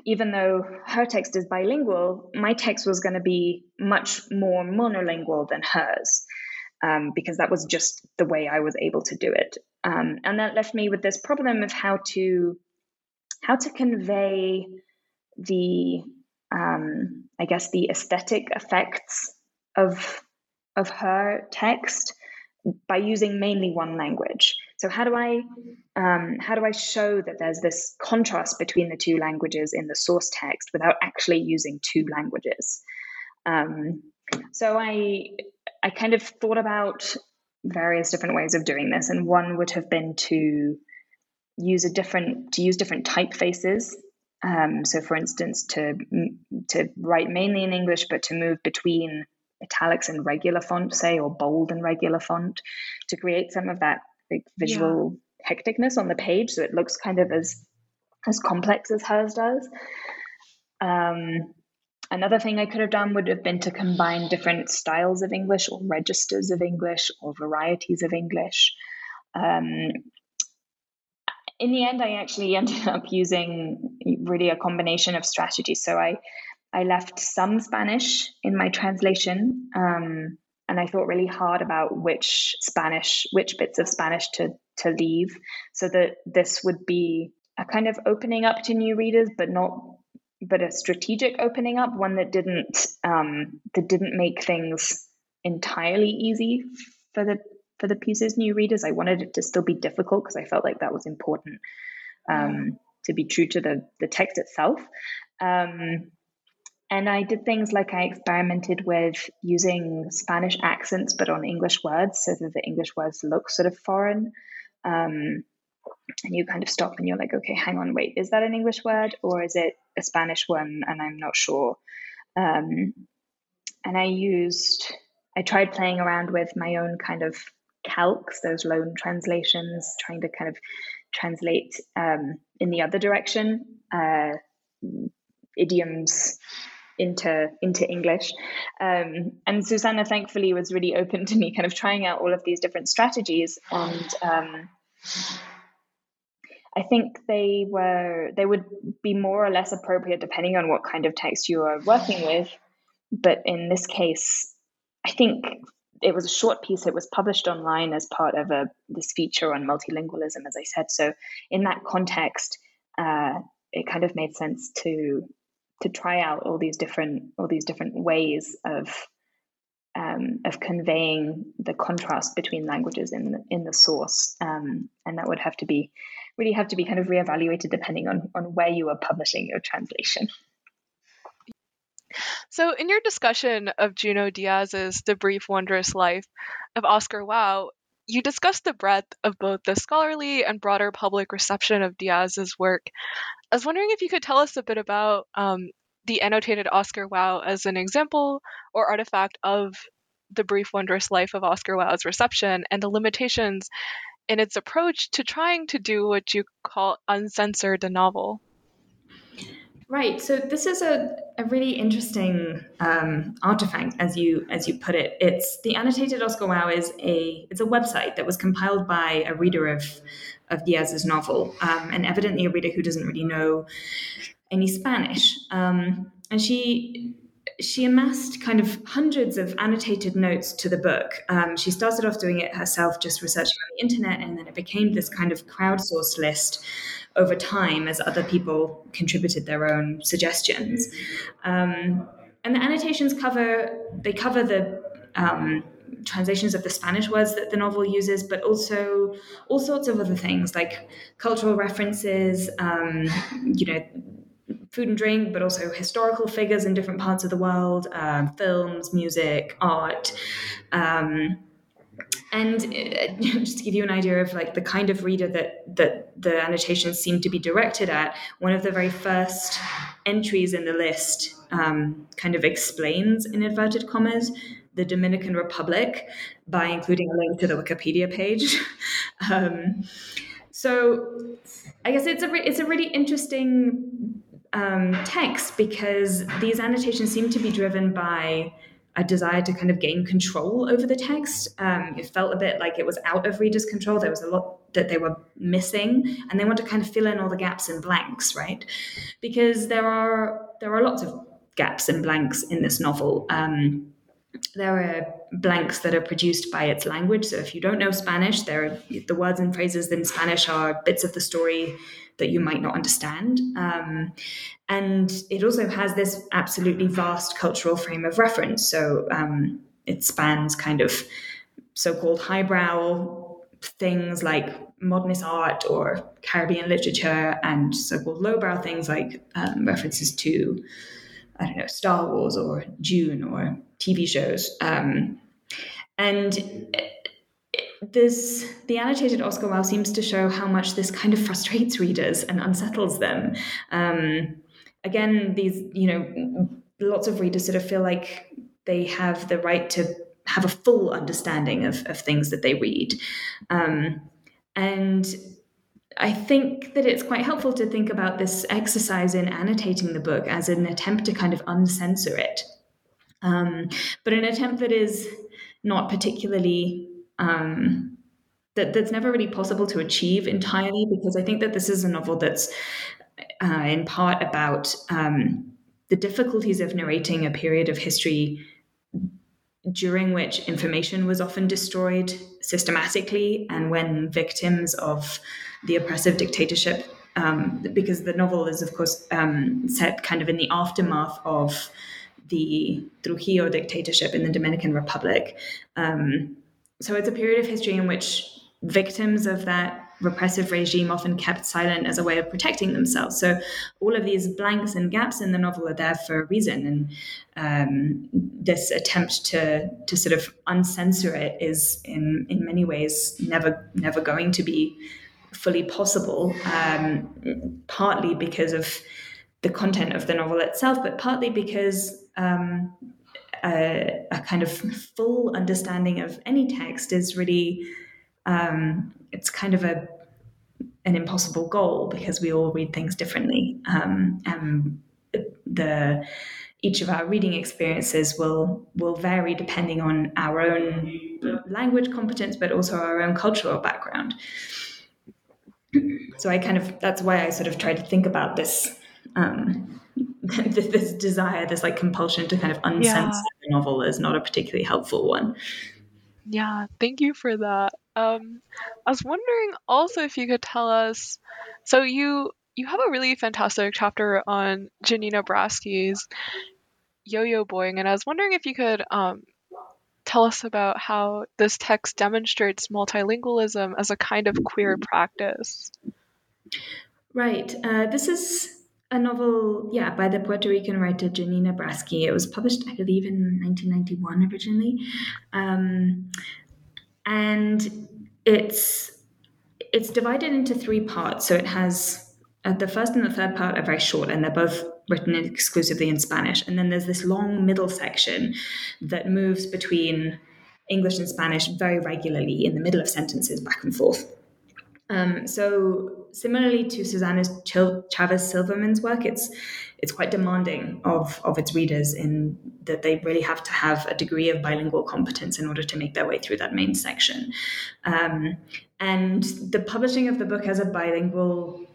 even though her text is bilingual, my text was going to be much more monolingual than hers. Um, because that was just the way I was able to do it. Um, and that left me with this problem of how to how to convey the um, I guess the aesthetic effects of of her text by using mainly one language. So how do I um, how do I show that there's this contrast between the two languages in the source text without actually using two languages? Um, so I I kind of thought about various different ways of doing this, and one would have been to use a different to use different typefaces. Um, so, for instance, to to write mainly in English, but to move between italics and regular font, say, or bold and regular font, to create some of that like visual yeah. hecticness on the page, so it looks kind of as as complex as hers does. Um, another thing I could have done would have been to combine different styles of English or registers of English or varieties of English. Um, in the end, I actually (laughs) ended up using really a combination of strategies. So I I left some Spanish in my translation, um, and I thought really hard about which Spanish, which bits of Spanish to to leave, so that this would be a kind of opening up to new readers, but not but a strategic opening up, one that didn't um, that didn't make things entirely easy for the for the piece's new readers. I wanted it to still be difficult because I felt like that was important um, to be true to the the text itself. Um, and I did things like I experimented with using Spanish accents, but on English words, so that the English words look sort of foreign. Um, and you kind of stop and you're like, okay, hang on, wait, is that an English word or is it a Spanish one? And I'm not sure. Um, and I used, I tried playing around with my own kind of calques, those loan translations, trying to kind of translate um, in the other direction, uh, idioms into into English. Um, and Susana, thankfully, was really open to me kind of trying out all of these different strategies. And um, I think they were they would be more or less appropriate depending on what kind of text you are working with. But in this case, I think it was a short piece. It was published online as part of a this feature on multilingualism, as I said. So in that context, uh, it kind of made sense to to try out all these different all these different ways of um, of conveying the contrast between languages in the, in the source, um, and that would have to be really have to be kind of reevaluated depending on on where you are publishing your translation. So, in your discussion of Junot Diaz's The Brief Wondrous Life of Oscar Wao, you discussed the breadth of both the scholarly and broader public reception of Diaz's work. I was wondering if you could tell us a bit about um, the annotated Oscar Wao as an example or artifact of the brief, wondrous life of Oscar Wao's reception and the limitations in its approach to trying to do what you call uncensored the novel. Right. So this is a, a really interesting um, artifact, as you as you put it. It's the annotated Oscar Wao is a it's a website that was compiled by a reader of of Diaz's novel, um, and evidently a reader who doesn't really know any Spanish. Um, and she she amassed kind of hundreds of annotated notes to the book. Um, she started off doing it herself, just researching on the internet, and then it became this kind of crowdsourced list over time as other people contributed their own suggestions. Um, and the annotations cover they cover the um, translations of the Spanish words that the novel uses, but also all sorts of other things like cultural references, um, you know, food and drink, but also historical figures in different parts of the world, um, films, music, art. Um, and uh, (laughs) just to give you an idea of like the kind of reader that that the annotations seem to be directed at, one of the very first entries in the list um, kind of explains, in inverted commas, the Dominican Republic by including a link to the Wikipedia page. (laughs) um, so I guess it's a re- it's a really interesting um, text because these annotations seem to be driven by a desire to kind of gain control over the text. Um, it felt a bit like it was out of readers' control. There was a lot that they were missing, and they want to kind of fill in all the gaps and blanks, right? Because there are there are lots of gaps and blanks in this novel. Um, there are blanks that are produced by its language. So if you don't know Spanish, there are, the words and phrases in Spanish are bits of the story that you might not understand. Um, and it also has this absolutely vast cultural frame of reference. So um, it spans kind of so called highbrow things like modernist art or Caribbean literature, and so called lowbrow things like um, references to, I don't know, Star Wars or Dune or TV shows. Um, and this the annotated Oscar Wao seems to show how much this kind of frustrates readers and unsettles them. Um, again, these you know, lots of readers sort of feel like they have the right to have a full understanding of, of things that they read, um, and I think that it's quite helpful to think about this exercise in annotating the book as an attempt to kind of uncensor it, um, but an attempt that is not particularly um, that that's never really possible to achieve entirely because I think that this is a novel that's uh, in part about um, the difficulties of narrating a period of history during which information was often destroyed systematically and when victims of the oppressive dictatorship um, because the novel is, of course, um, set kind of in the aftermath of the Trujillo dictatorship in the Dominican Republic. Um, so it's a period of history in which victims of that repressive regime often kept silent as a way of protecting themselves. So all of these blanks and gaps in the novel are there for a reason, and um, this attempt to to sort of uncensor it is in in many ways never never going to be fully possible. Um, partly because of the content of the novel itself, but partly because um, a, a, kind of full understanding of any text is really um, it's kind of a an impossible goal because we all read things differently, um, and the each of our reading experiences will will vary depending on our own language competence, but also our own cultural background. So I kind of that's why I sort of try to think about this um, (laughs) this desire, this like compulsion to kind of uncensor yeah. the novel is not a particularly helpful one. Yeah, thank you for that. Um, I was wondering also if you could tell us. So you you have a really fantastic chapter on Giannina Braschi's Yo-Yo Boing, and I was wondering if you could um, tell us about how this text demonstrates multilingualism as a kind of queer practice. Right. Uh, this is a novel, yeah, by the Puerto Rican writer Giannina Braschi. It was published, I believe, in 1991 originally, um, and it's it's divided into three parts. So it has uh, the first and the third part are very short, and they're both written exclusively in Spanish. And then there's this long middle section that moves between English and Spanish very regularly in the middle of sentences, back and forth. Um, so similarly to Susana Chavez Silverman's work, it's it's quite demanding of of its readers in that they really have to have a degree of bilingual competence in order to make their way through that main section. Um, and the publishing of the book as a bilingual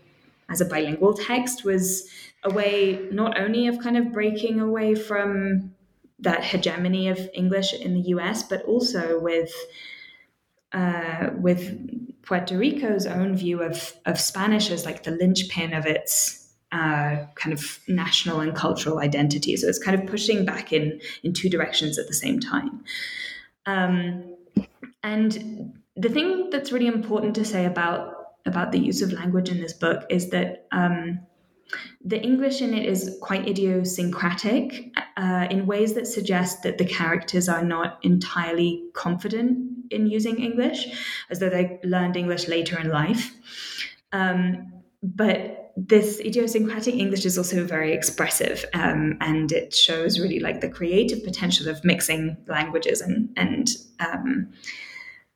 as a bilingual text was a way not only of kind of breaking away from that hegemony of English in the US, but also with uh, with Puerto Rico's own view of, of Spanish as like the linchpin of its uh, kind of national and cultural identity. So it's kind of pushing back in in two directions at the same time. Um, and the thing that's really important to say about about the use of language in this book is that um, the English in it is quite idiosyncratic uh, in ways that suggest that the characters are not entirely confident in using English, as though they learned English later in life. Um, but this idiosyncratic English is also very expressive, um, and it shows really like the creative potential of mixing languages and and um,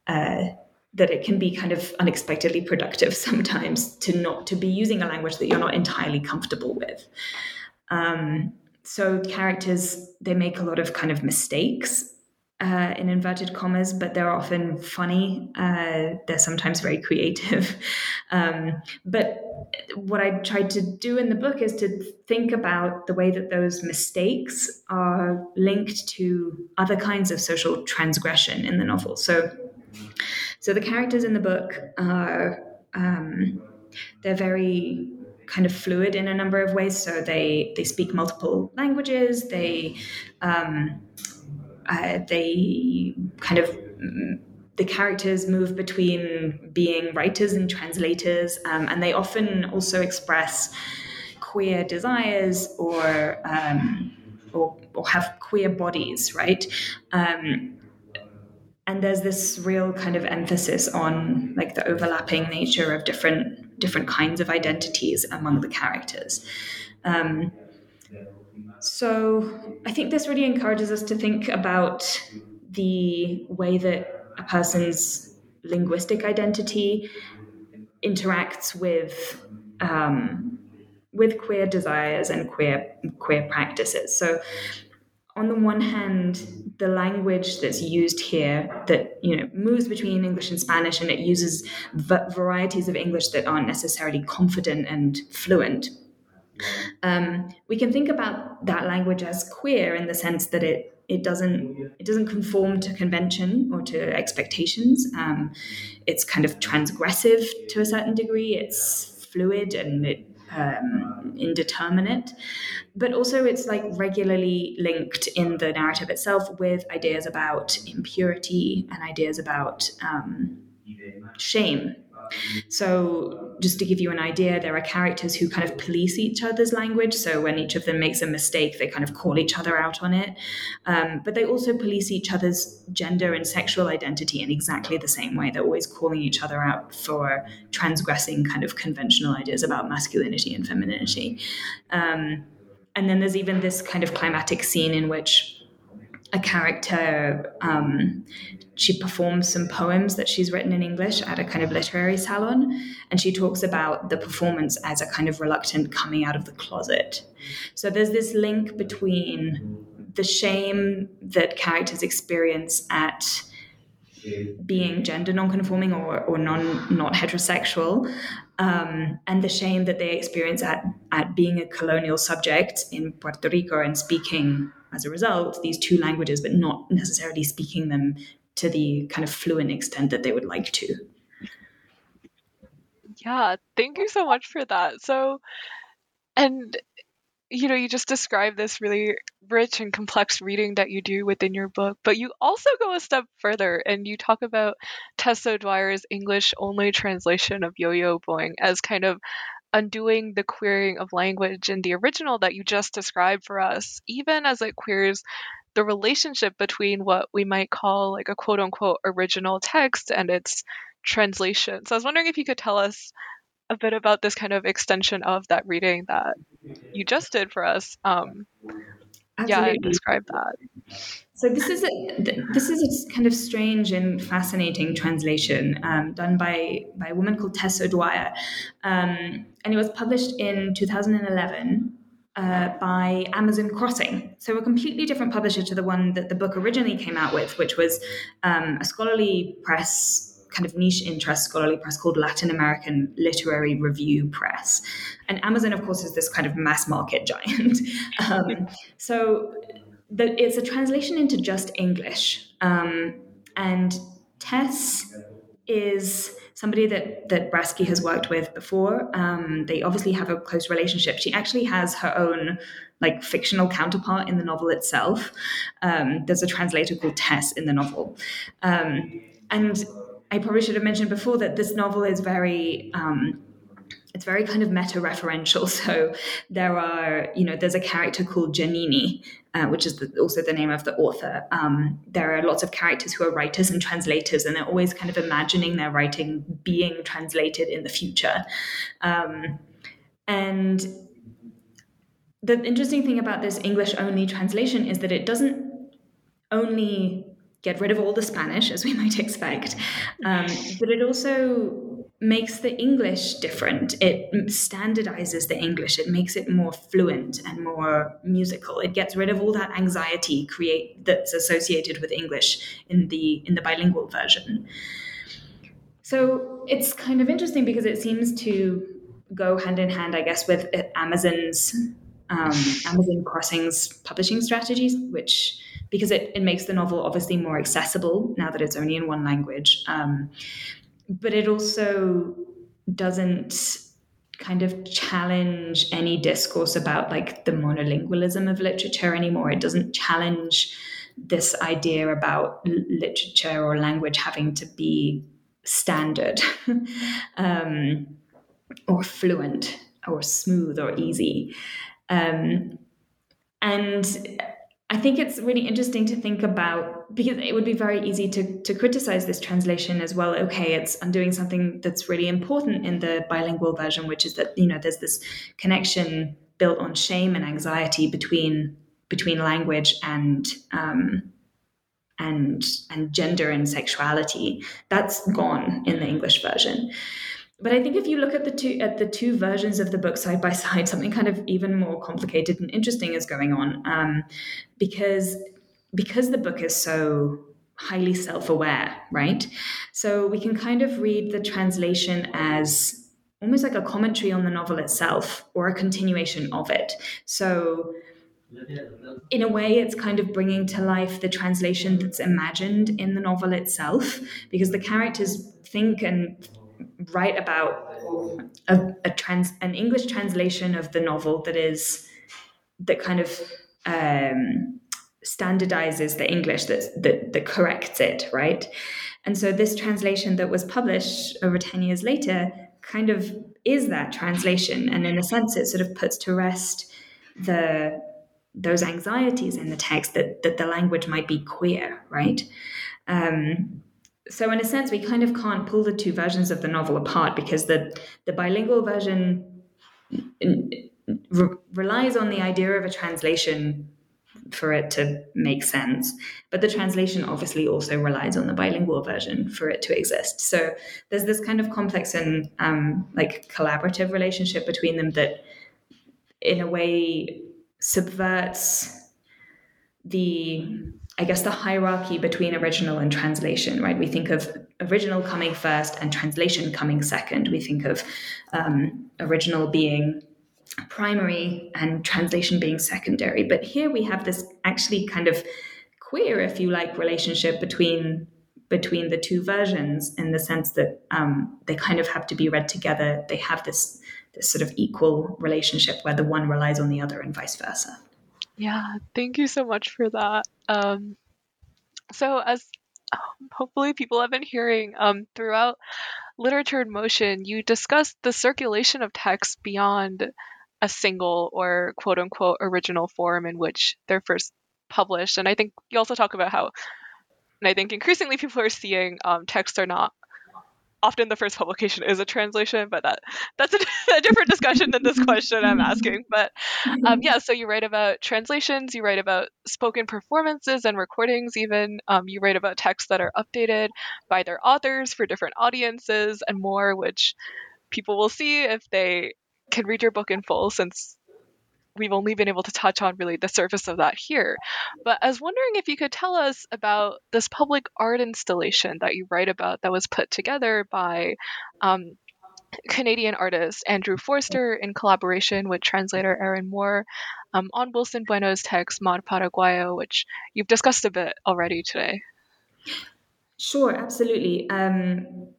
uh, that it can be kind of unexpectedly productive (laughs) sometimes to not to be using a language that you're not entirely comfortable with. Um, so characters they make a lot of kind of mistakes uh, in inverted commas, but they're often funny. Uh, they're sometimes very creative. (laughs) Um, but what I tried to do in the book is to think about the way that those mistakes are linked to other kinds of social transgression in the novel. So, so the characters in the book are um, they're very kind of fluid in a number of ways. So they they speak multiple languages. They um, uh, they kind of the characters move between being writers and translators, um, and they often also express queer desires or um, or, or, have queer bodies, right? Um, and there's this real kind of emphasis on like the overlapping nature of different different kinds of identities among the characters. Um, so I think this really encourages us to think about the way that a person's linguistic identity interacts with um, with queer desires and queer queer practices. So on the one hand, the language that's used here that you know moves between English and Spanish, and it uses v- varieties of English that aren't necessarily confident and fluent. Um, we can think about that language as queer in the sense that it it doesn't it doesn't conform to convention or to expectations. Um, it's kind of transgressive to a certain degree. It's fluid and um, indeterminate, but also it's like regularly linked in the narrative itself with ideas about impurity and ideas about um, shame so, just to give you an idea, there are characters who kind of police each other's language. So, when each of them makes a mistake, they kind of call each other out on it. Um, but they also police each other's gender and sexual identity in exactly the same way. They're always calling each other out for transgressing kind of conventional ideas about masculinity and femininity. Um, and then there's even this kind of climatic scene in which a character um, she performs some poems that she's written in English at a kind of literary salon, and she talks about the performance as a kind of reluctant coming out of the closet. So there's this link between the shame that characters experience at being gender nonconforming or, or non not heterosexual, um, and the shame that they experience at, at being a colonial subject in Puerto Rico and speaking as a result these two languages, but not necessarily speaking them to the kind of fluent extent that they would like to. Yeah, thank you so much for that. So, and you know, you just described this really rich and complex reading that you do within your book, but you also go a step further and you talk about Tess O'Dwyer's English only translation of Yo Yo Boing as kind of undoing the queering of language in the original that you just described for us, even as it queers the relationship between what we might call like a quote unquote original text and its translation. So I was wondering if you could tell us a bit about this kind of extension of that reading that you just did for us. Um, yeah, describe that. So this is a this is a kind of strange and fascinating translation um, done by by a woman called Tess O'Dwyer, um, and it was published in 2011 uh, by Amazon Crossing. So, a completely different publisher to the one that the book originally came out with, which was um, a scholarly press, kind of niche interest scholarly press called Latin American Literary Review Press. And Amazon, of course, is this kind of mass market (laughs) giant. um, so, the, it's a translation into just English. Um, and Tess is somebody that that Braschi has worked with before. Um, they obviously have a close relationship. She actually has her own like fictional counterpart in the novel itself. Um, there's a translator called Tess in the novel, um, and I probably should have mentioned before that this novel is very um, it's very kind of meta referential. (laughs) So there are, you know, there's a character called Giannina, uh, which is the, also the name of the author. Um, there are lots of characters who are writers and translators, and they're always kind of imagining their writing being translated in the future. Um, and the interesting thing about this English only translation is that it doesn't only get rid of all the Spanish, as we (laughs) might expect, um, but it also makes the English different. It standardizes the English. It makes it more fluent and more musical. It gets rid of all that anxiety create that's associated with English in the in the bilingual version. So it's kind of interesting because it seems to go hand in hand, I guess, with Amazon's um, Amazon Crossing's publishing strategies, which because it, it makes the novel obviously more accessible now that it's only in one language. Um, but it also doesn't kind of challenge any discourse about like the monolingualism of literature anymore. It doesn't challenge this idea about literature or language having to be standard (laughs) um, or fluent or smooth or easy. Um, and I think it's really interesting to think about because it would be very easy to, to criticize this translation as well. Okay, it's undoing something that's really important in the bilingual version, which is that you know there's this connection built on shame and anxiety between between language and um, and and gender and sexuality. That's gone in the English version but I think if you look at the two at the two versions of the book side by (laughs) side, something kind of even more complicated and interesting is going on, um, because because the book is so highly self-aware, right? So we can kind of read the translation as almost like a commentary on the novel itself or a continuation of it. So in a way, it's kind of bringing to life the translation that's imagined in the novel itself, because the characters think and write about a, a, trans an English translation of the novel that is that kind of um, standardizes the English that, that that corrects it, right? And so this translation that was published over 10 years later kind of is that translation. And in a sense, it sort of puts to rest the those anxieties in the text that, that the language might be queer, right? Um, so in a sense, we kind of can't pull the two versions of the novel apart because the, the bilingual version re- relies on the idea of a translation for it to make sense. But the translation obviously also relies on the bilingual version for it to exist. So there's this kind of complex and um, like collaborative relationship between them that, in a way, subverts the I guess the hierarchy between original and translation, right? We think of original coming first and translation coming second. We think of um, original being primary and translation being secondary. But here we have this actually kind of queer, if you like, relationship between between the two versions in the sense that um, they kind of have to be read together. They have this this sort of equal relationship where the one relies on the other and vice versa. Yeah, thank you so much for that. Um, so, as hopefully people have been hearing um, throughout literature in motion, you discussed the circulation of text beyond a single or quote unquote original form in which they're first published. And I think you also talk about how, and I think increasingly people are seeing um, texts are not often the first publication is a translation, but that that's a, (laughs) a different discussion than this question I'm asking. But um, yeah, so you write about translations, you write about spoken performances and recordings, even um, you write about texts that are updated by their authors for different audiences and more, which people will see if they can read your book in full, since we've only been able to touch on really the surface of that here. But I was wondering if you could tell us about this public art installation that you write about that was put together by um, Canadian artist Andrew Forster in collaboration with translator Erín Moure um, on Wilson Bueno's text Mar Paraguayo, which you've discussed a bit already today. Sure, absolutely. Um,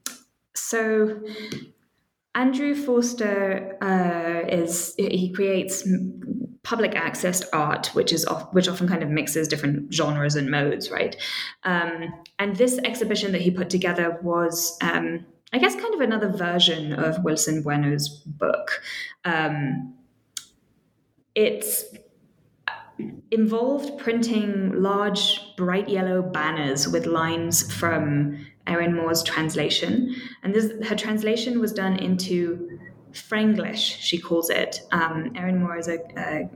so Andrew Forster uh, is he creates public access art, which is which often kind of mixes different genres and modes, right? Um, and this exhibition that he put together was, um, I guess, kind of another version of Wilson Bueno's book. Um, it's involved printing large, bright yellow banners with lines from Erín Moure's translation. And this, her translation was done into Frenglish, she calls it. Um, Erín Moure is a, a,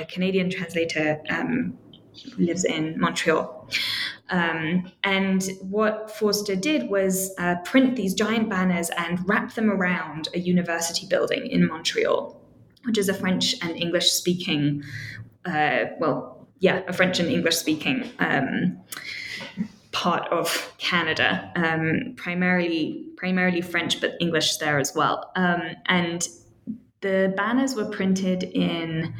a Canadian translator um, who lives in Montreal. Um, and what Forster did was uh, print these giant banners and wrap them around a university building in Montreal, which is a French and English speaking, uh, well, yeah, a French and English speaking um, part of Canada, um, primarily primarily French, but English there as well. Um, and the banners were printed in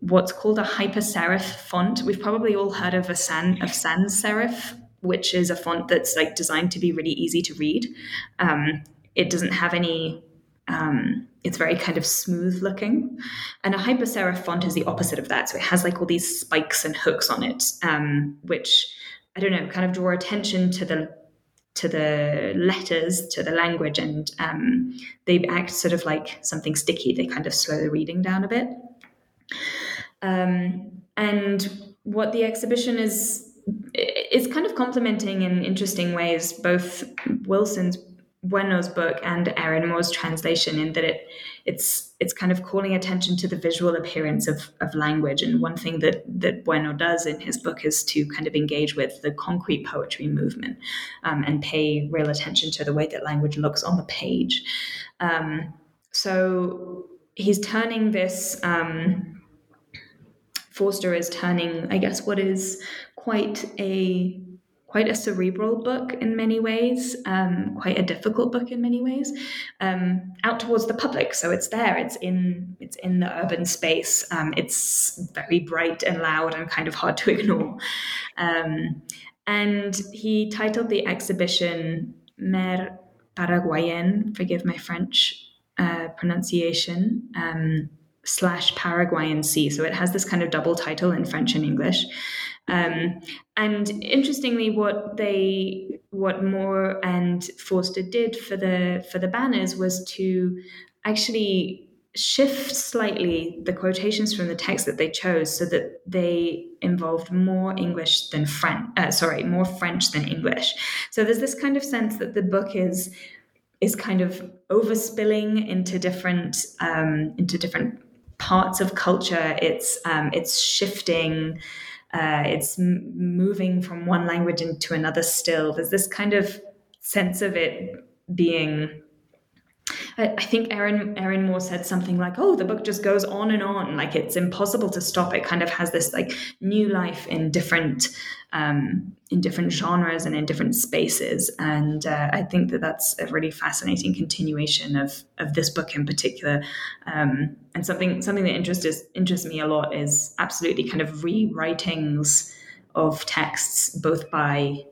what's called a hyper serif font. We've probably all heard of a sans of sans serif, which is a font that's like designed to be really easy to read. Um, it doesn't have any. Um, it's very kind of smooth looking, and a hyper serif font is the opposite of that. So it has like all these spikes and hooks on it, um, which I don't know, kind of draw attention to the to the letters, to the language, and um, they act sort of like something sticky. They kind of slow the reading down a bit. Um, and what the exhibition is is kind of complementing in interesting ways both Wilson's Bueno's book and Erín Moure's translation in that it it's it's kind of calling attention to the visual appearance of, of language. And one thing that that Bueno does in his book is to kind of engage with the concrete poetry movement um, and pay real attention to the way that language looks on the page. Um, so he's turning this. Um, Forster is turning, I guess, what is quite a quite a cerebral book in many ways, um, quite a difficult book in many ways, um, out towards the public. So it's there. It's in it's in the urban space. Um, it's very bright and loud and kind of hard to (laughs) ignore. Um, and he titled the exhibition "Mer Paraguayen." Forgive my French. uh, pronunciation um, slash Paraguayan Sea. So it has this kind of double title in French and English. Um, and interestingly, what they, what Moure and Forster did for the for the banners was to actually shift slightly the quotations from the text that they chose so that they involved more English than French. Uh, sorry, more French than English. So there's this kind of sense that the book is is kind of overspilling into different um, into different parts of culture. It's um, it's shifting. Uh, it's m- moving from one language into another. Still, there's this kind of sense of it being I think Erín Erín Moure said something like, "Oh, the book just goes on and on. Like it's impossible to stop. It kind of has this like new life in different um, in different genres and in different spaces." And uh, I think that that's a really fascinating continuation of of this book in particular. Um, and something something that interests interests me a lot is absolutely kind of rewritings of texts, both by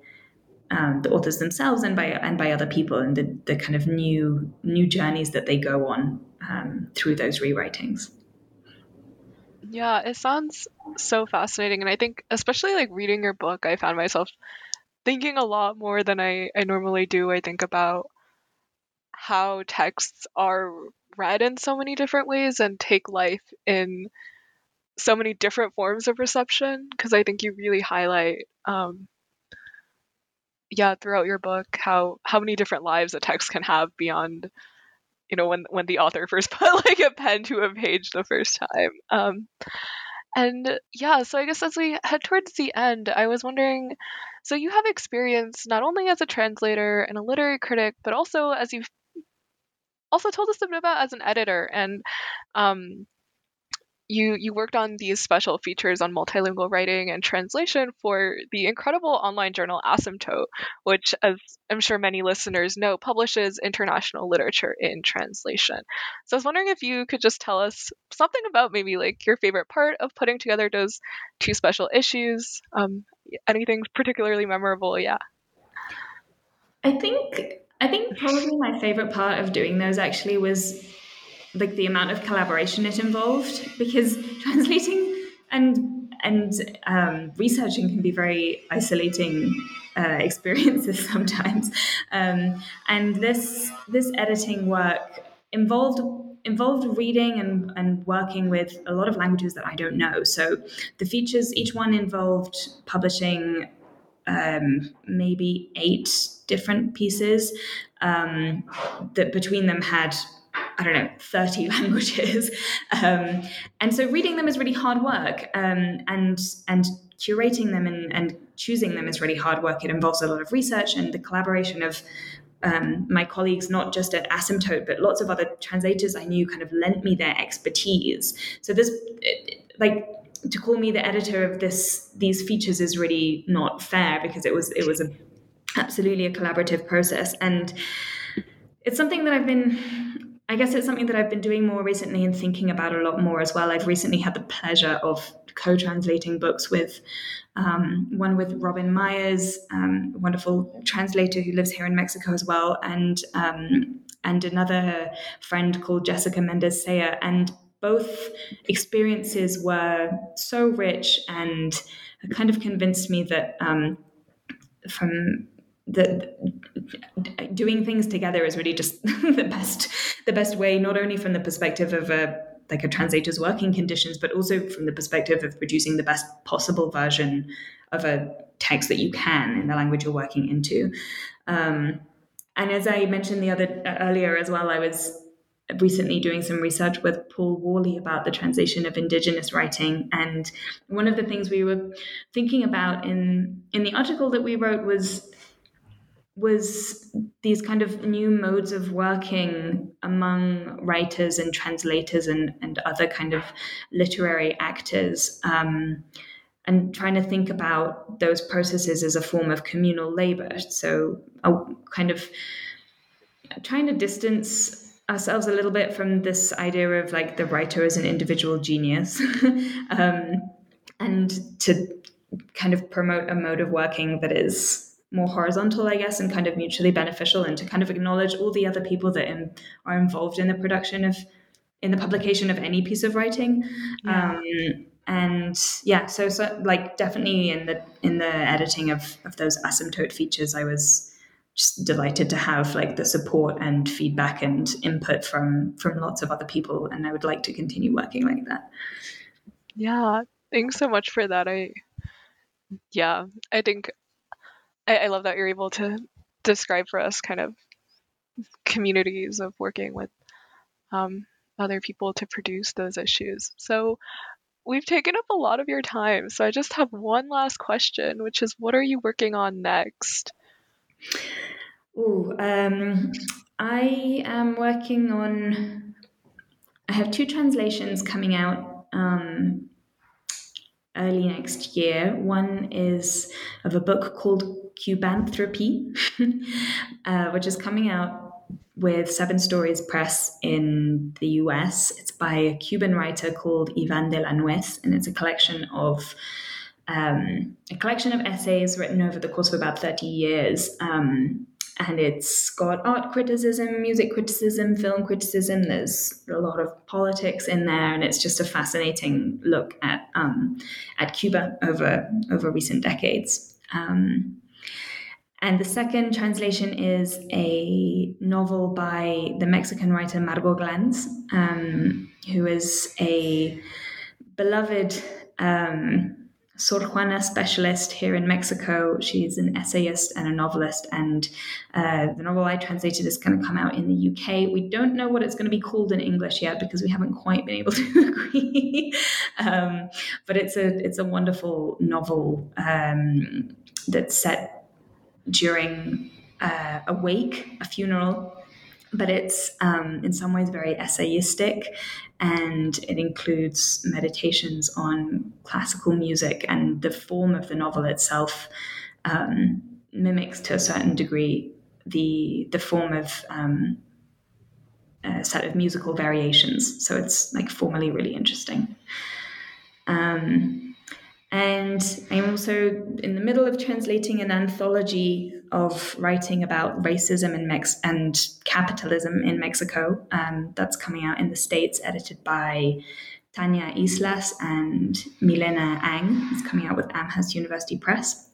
um, the authors themselves and by and by other people and the, the kind of new new journeys that they go on um, through those rewritings. Yeah it sounds so fascinating. And i think especially like reading your book i found myself thinking a lot more than i, I normally do. I think about how texts are read in so many different ways and take life in so many different forms of reception because i think you really highlight um, yeah throughout your book how how many different lives a text can have beyond you know when when the author (laughs) first put like a pen to a page the first time. Um and yeah so i guess as we head towards the end i was wondering so you have experience not only as a translator and a literary critic but also as you've also told us a bit about as an editor. And um you you worked on these special features on multilingual writing and translation for the incredible online journal Asymptote, which, as I'm sure many listeners know, publishes international literature in translation. So I was wondering if you could just tell us something about maybe like your favorite part of putting together those two special issues. Um, anything particularly memorable? Yeah. I think I think probably my favorite part of doing those actually was like the amount of collaboration it involved because (laughs) translating and and um, researching can be very isolating uh, (laughs) experiences sometimes um, and this this editing work involved involved reading and, and working with a lot of languages that I don't know. So the features, each one involved publishing um, maybe eight different pieces um, that between them had I don't know, 30 (laughs) languages. Um, and so reading them is really hard work. Um, and, and curating them and, and choosing them is really hard work. It involves a lot of research and the collaboration of um, my colleagues, not just at Asymptote, but lots of other translators I knew kind of lent me their expertise. So this, like, to call me the editor of this these features is really not fair because it was it was a absolutely a collaborative process and it's something that I've been I guess it's something that I've been doing more recently and thinking about a lot more as well. I've recently had the pleasure of co-translating books with um, one with Robin Myers, um, a wonderful translator who lives here in Mexico as well, and um, and another friend called Jessica Mendez Saya. And both experiences were so rich and kind of convinced me that um, from the doing things together is really just (laughs) the best the best way not only from the perspective of a like a translator's working conditions but also from the perspective of producing the best possible version of a text that you can in the language you're working into. Um, and as i mentioned the other earlier as well i was recently doing some research with Paul Worley about the translation of indigenous writing. And one of the things we were thinking about in in the article that we wrote was was these kind of new modes of working among writers and translators and, and other kind of literary actors um, and trying to think about those processes as a form of communal labor. So a kind of trying to distance ourselves a little bit from this idea of like the writer as an individual genius (laughs) um, and to kind of promote a mode of working that is more horizontal, I guess, and kind of mutually beneficial, and to kind of acknowledge all the other people that in, are involved in the production of, in the publication of any piece of writing. Yeah. Um, and yeah, so, so like definitely in the in the editing of of those asymptote features, I was just delighted to have like the support and feedback and input from from lots of other people, and I would like to continue working like that. Yeah, thanks so much for that. I yeah, I think I, I love that you're able to describe for us kind of communities of working with um, other people to produce those issues. So we've taken up a lot of your time. So I just have one last question, which is what are you working on next? Oh, um, I am working on. I have two translations coming out um, early next year. One is of a book called Cubanthropy, (laughs) uh, which is coming out with Seven Stories Press in the US. It's by a Cuban writer called Ivan de la Nuez, and it's a collection of um, a collection of essays written over the course of about 30 years. Um, and it's got art criticism, music criticism, film criticism. There's a lot of politics in there, and it's just a fascinating look at um, at Cuba over over recent decades. Um, and the second translation is a novel by the Mexican writer Margo Glantz, um, who is a beloved um, Sor Juana specialist here in Mexico. She's an essayist and a novelist, and uh, the novel I translated is going to come out in the UK. We don't know what it's going to be called in English yet because we haven't quite been able (laughs) to agree. um, but it's a it's a wonderful novel um, that's set during uh, a wake, a funeral, but it's um, in some ways very essayistic and it includes meditations on classical music and the form of the novel itself um, mimics to a certain degree the the form of um, a set of musical variations. So it's like formally really interesting. Um, and I'm also in the middle of translating an anthology of writing about racism in Mex- and capitalism in Mexico. Um, that's coming out in the States, edited by Tanya Islas and Milena Ang. It's coming out with Amherst University Press.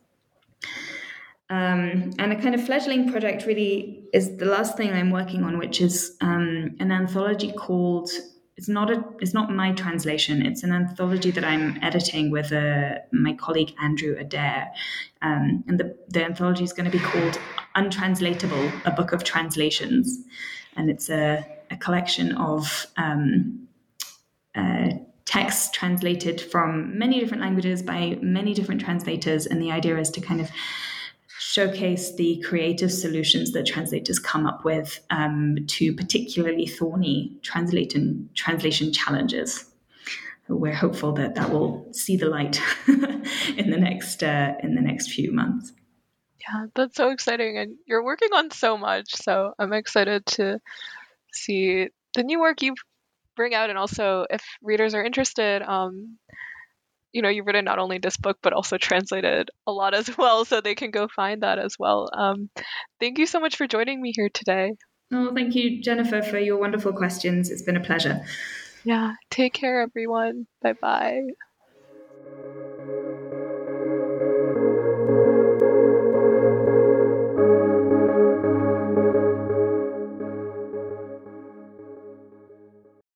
Um, and a kind of fledgling project really is the last thing I'm working on, which is um, an anthology called it's not a it's not my translation. It's an anthology that I'm editing with uh, my colleague Andrew Adair, um, and the the anthology is going to be called Untranslatable: A Book of Translations, and it's a, a collection of um, uh, texts translated from many different languages by many different translators, and the idea is to kind of showcase the creative solutions that translators come up with um, to particularly thorny translation translation challenges. We're hopeful that that will see the light (laughs) in the next uh, in the next few months. Yeah, that's so exciting, and you're working on so much. So I'm excited to see the new work you bring out, and also if readers are interested, um, you know you've written not only this book but also translated a lot as (laughs) well so they can go find that as well. Um, thank you so much for joining me here today. Oh thank you jennifer for your wonderful questions. It's been a pleasure. Yeah take care everyone. Bye bye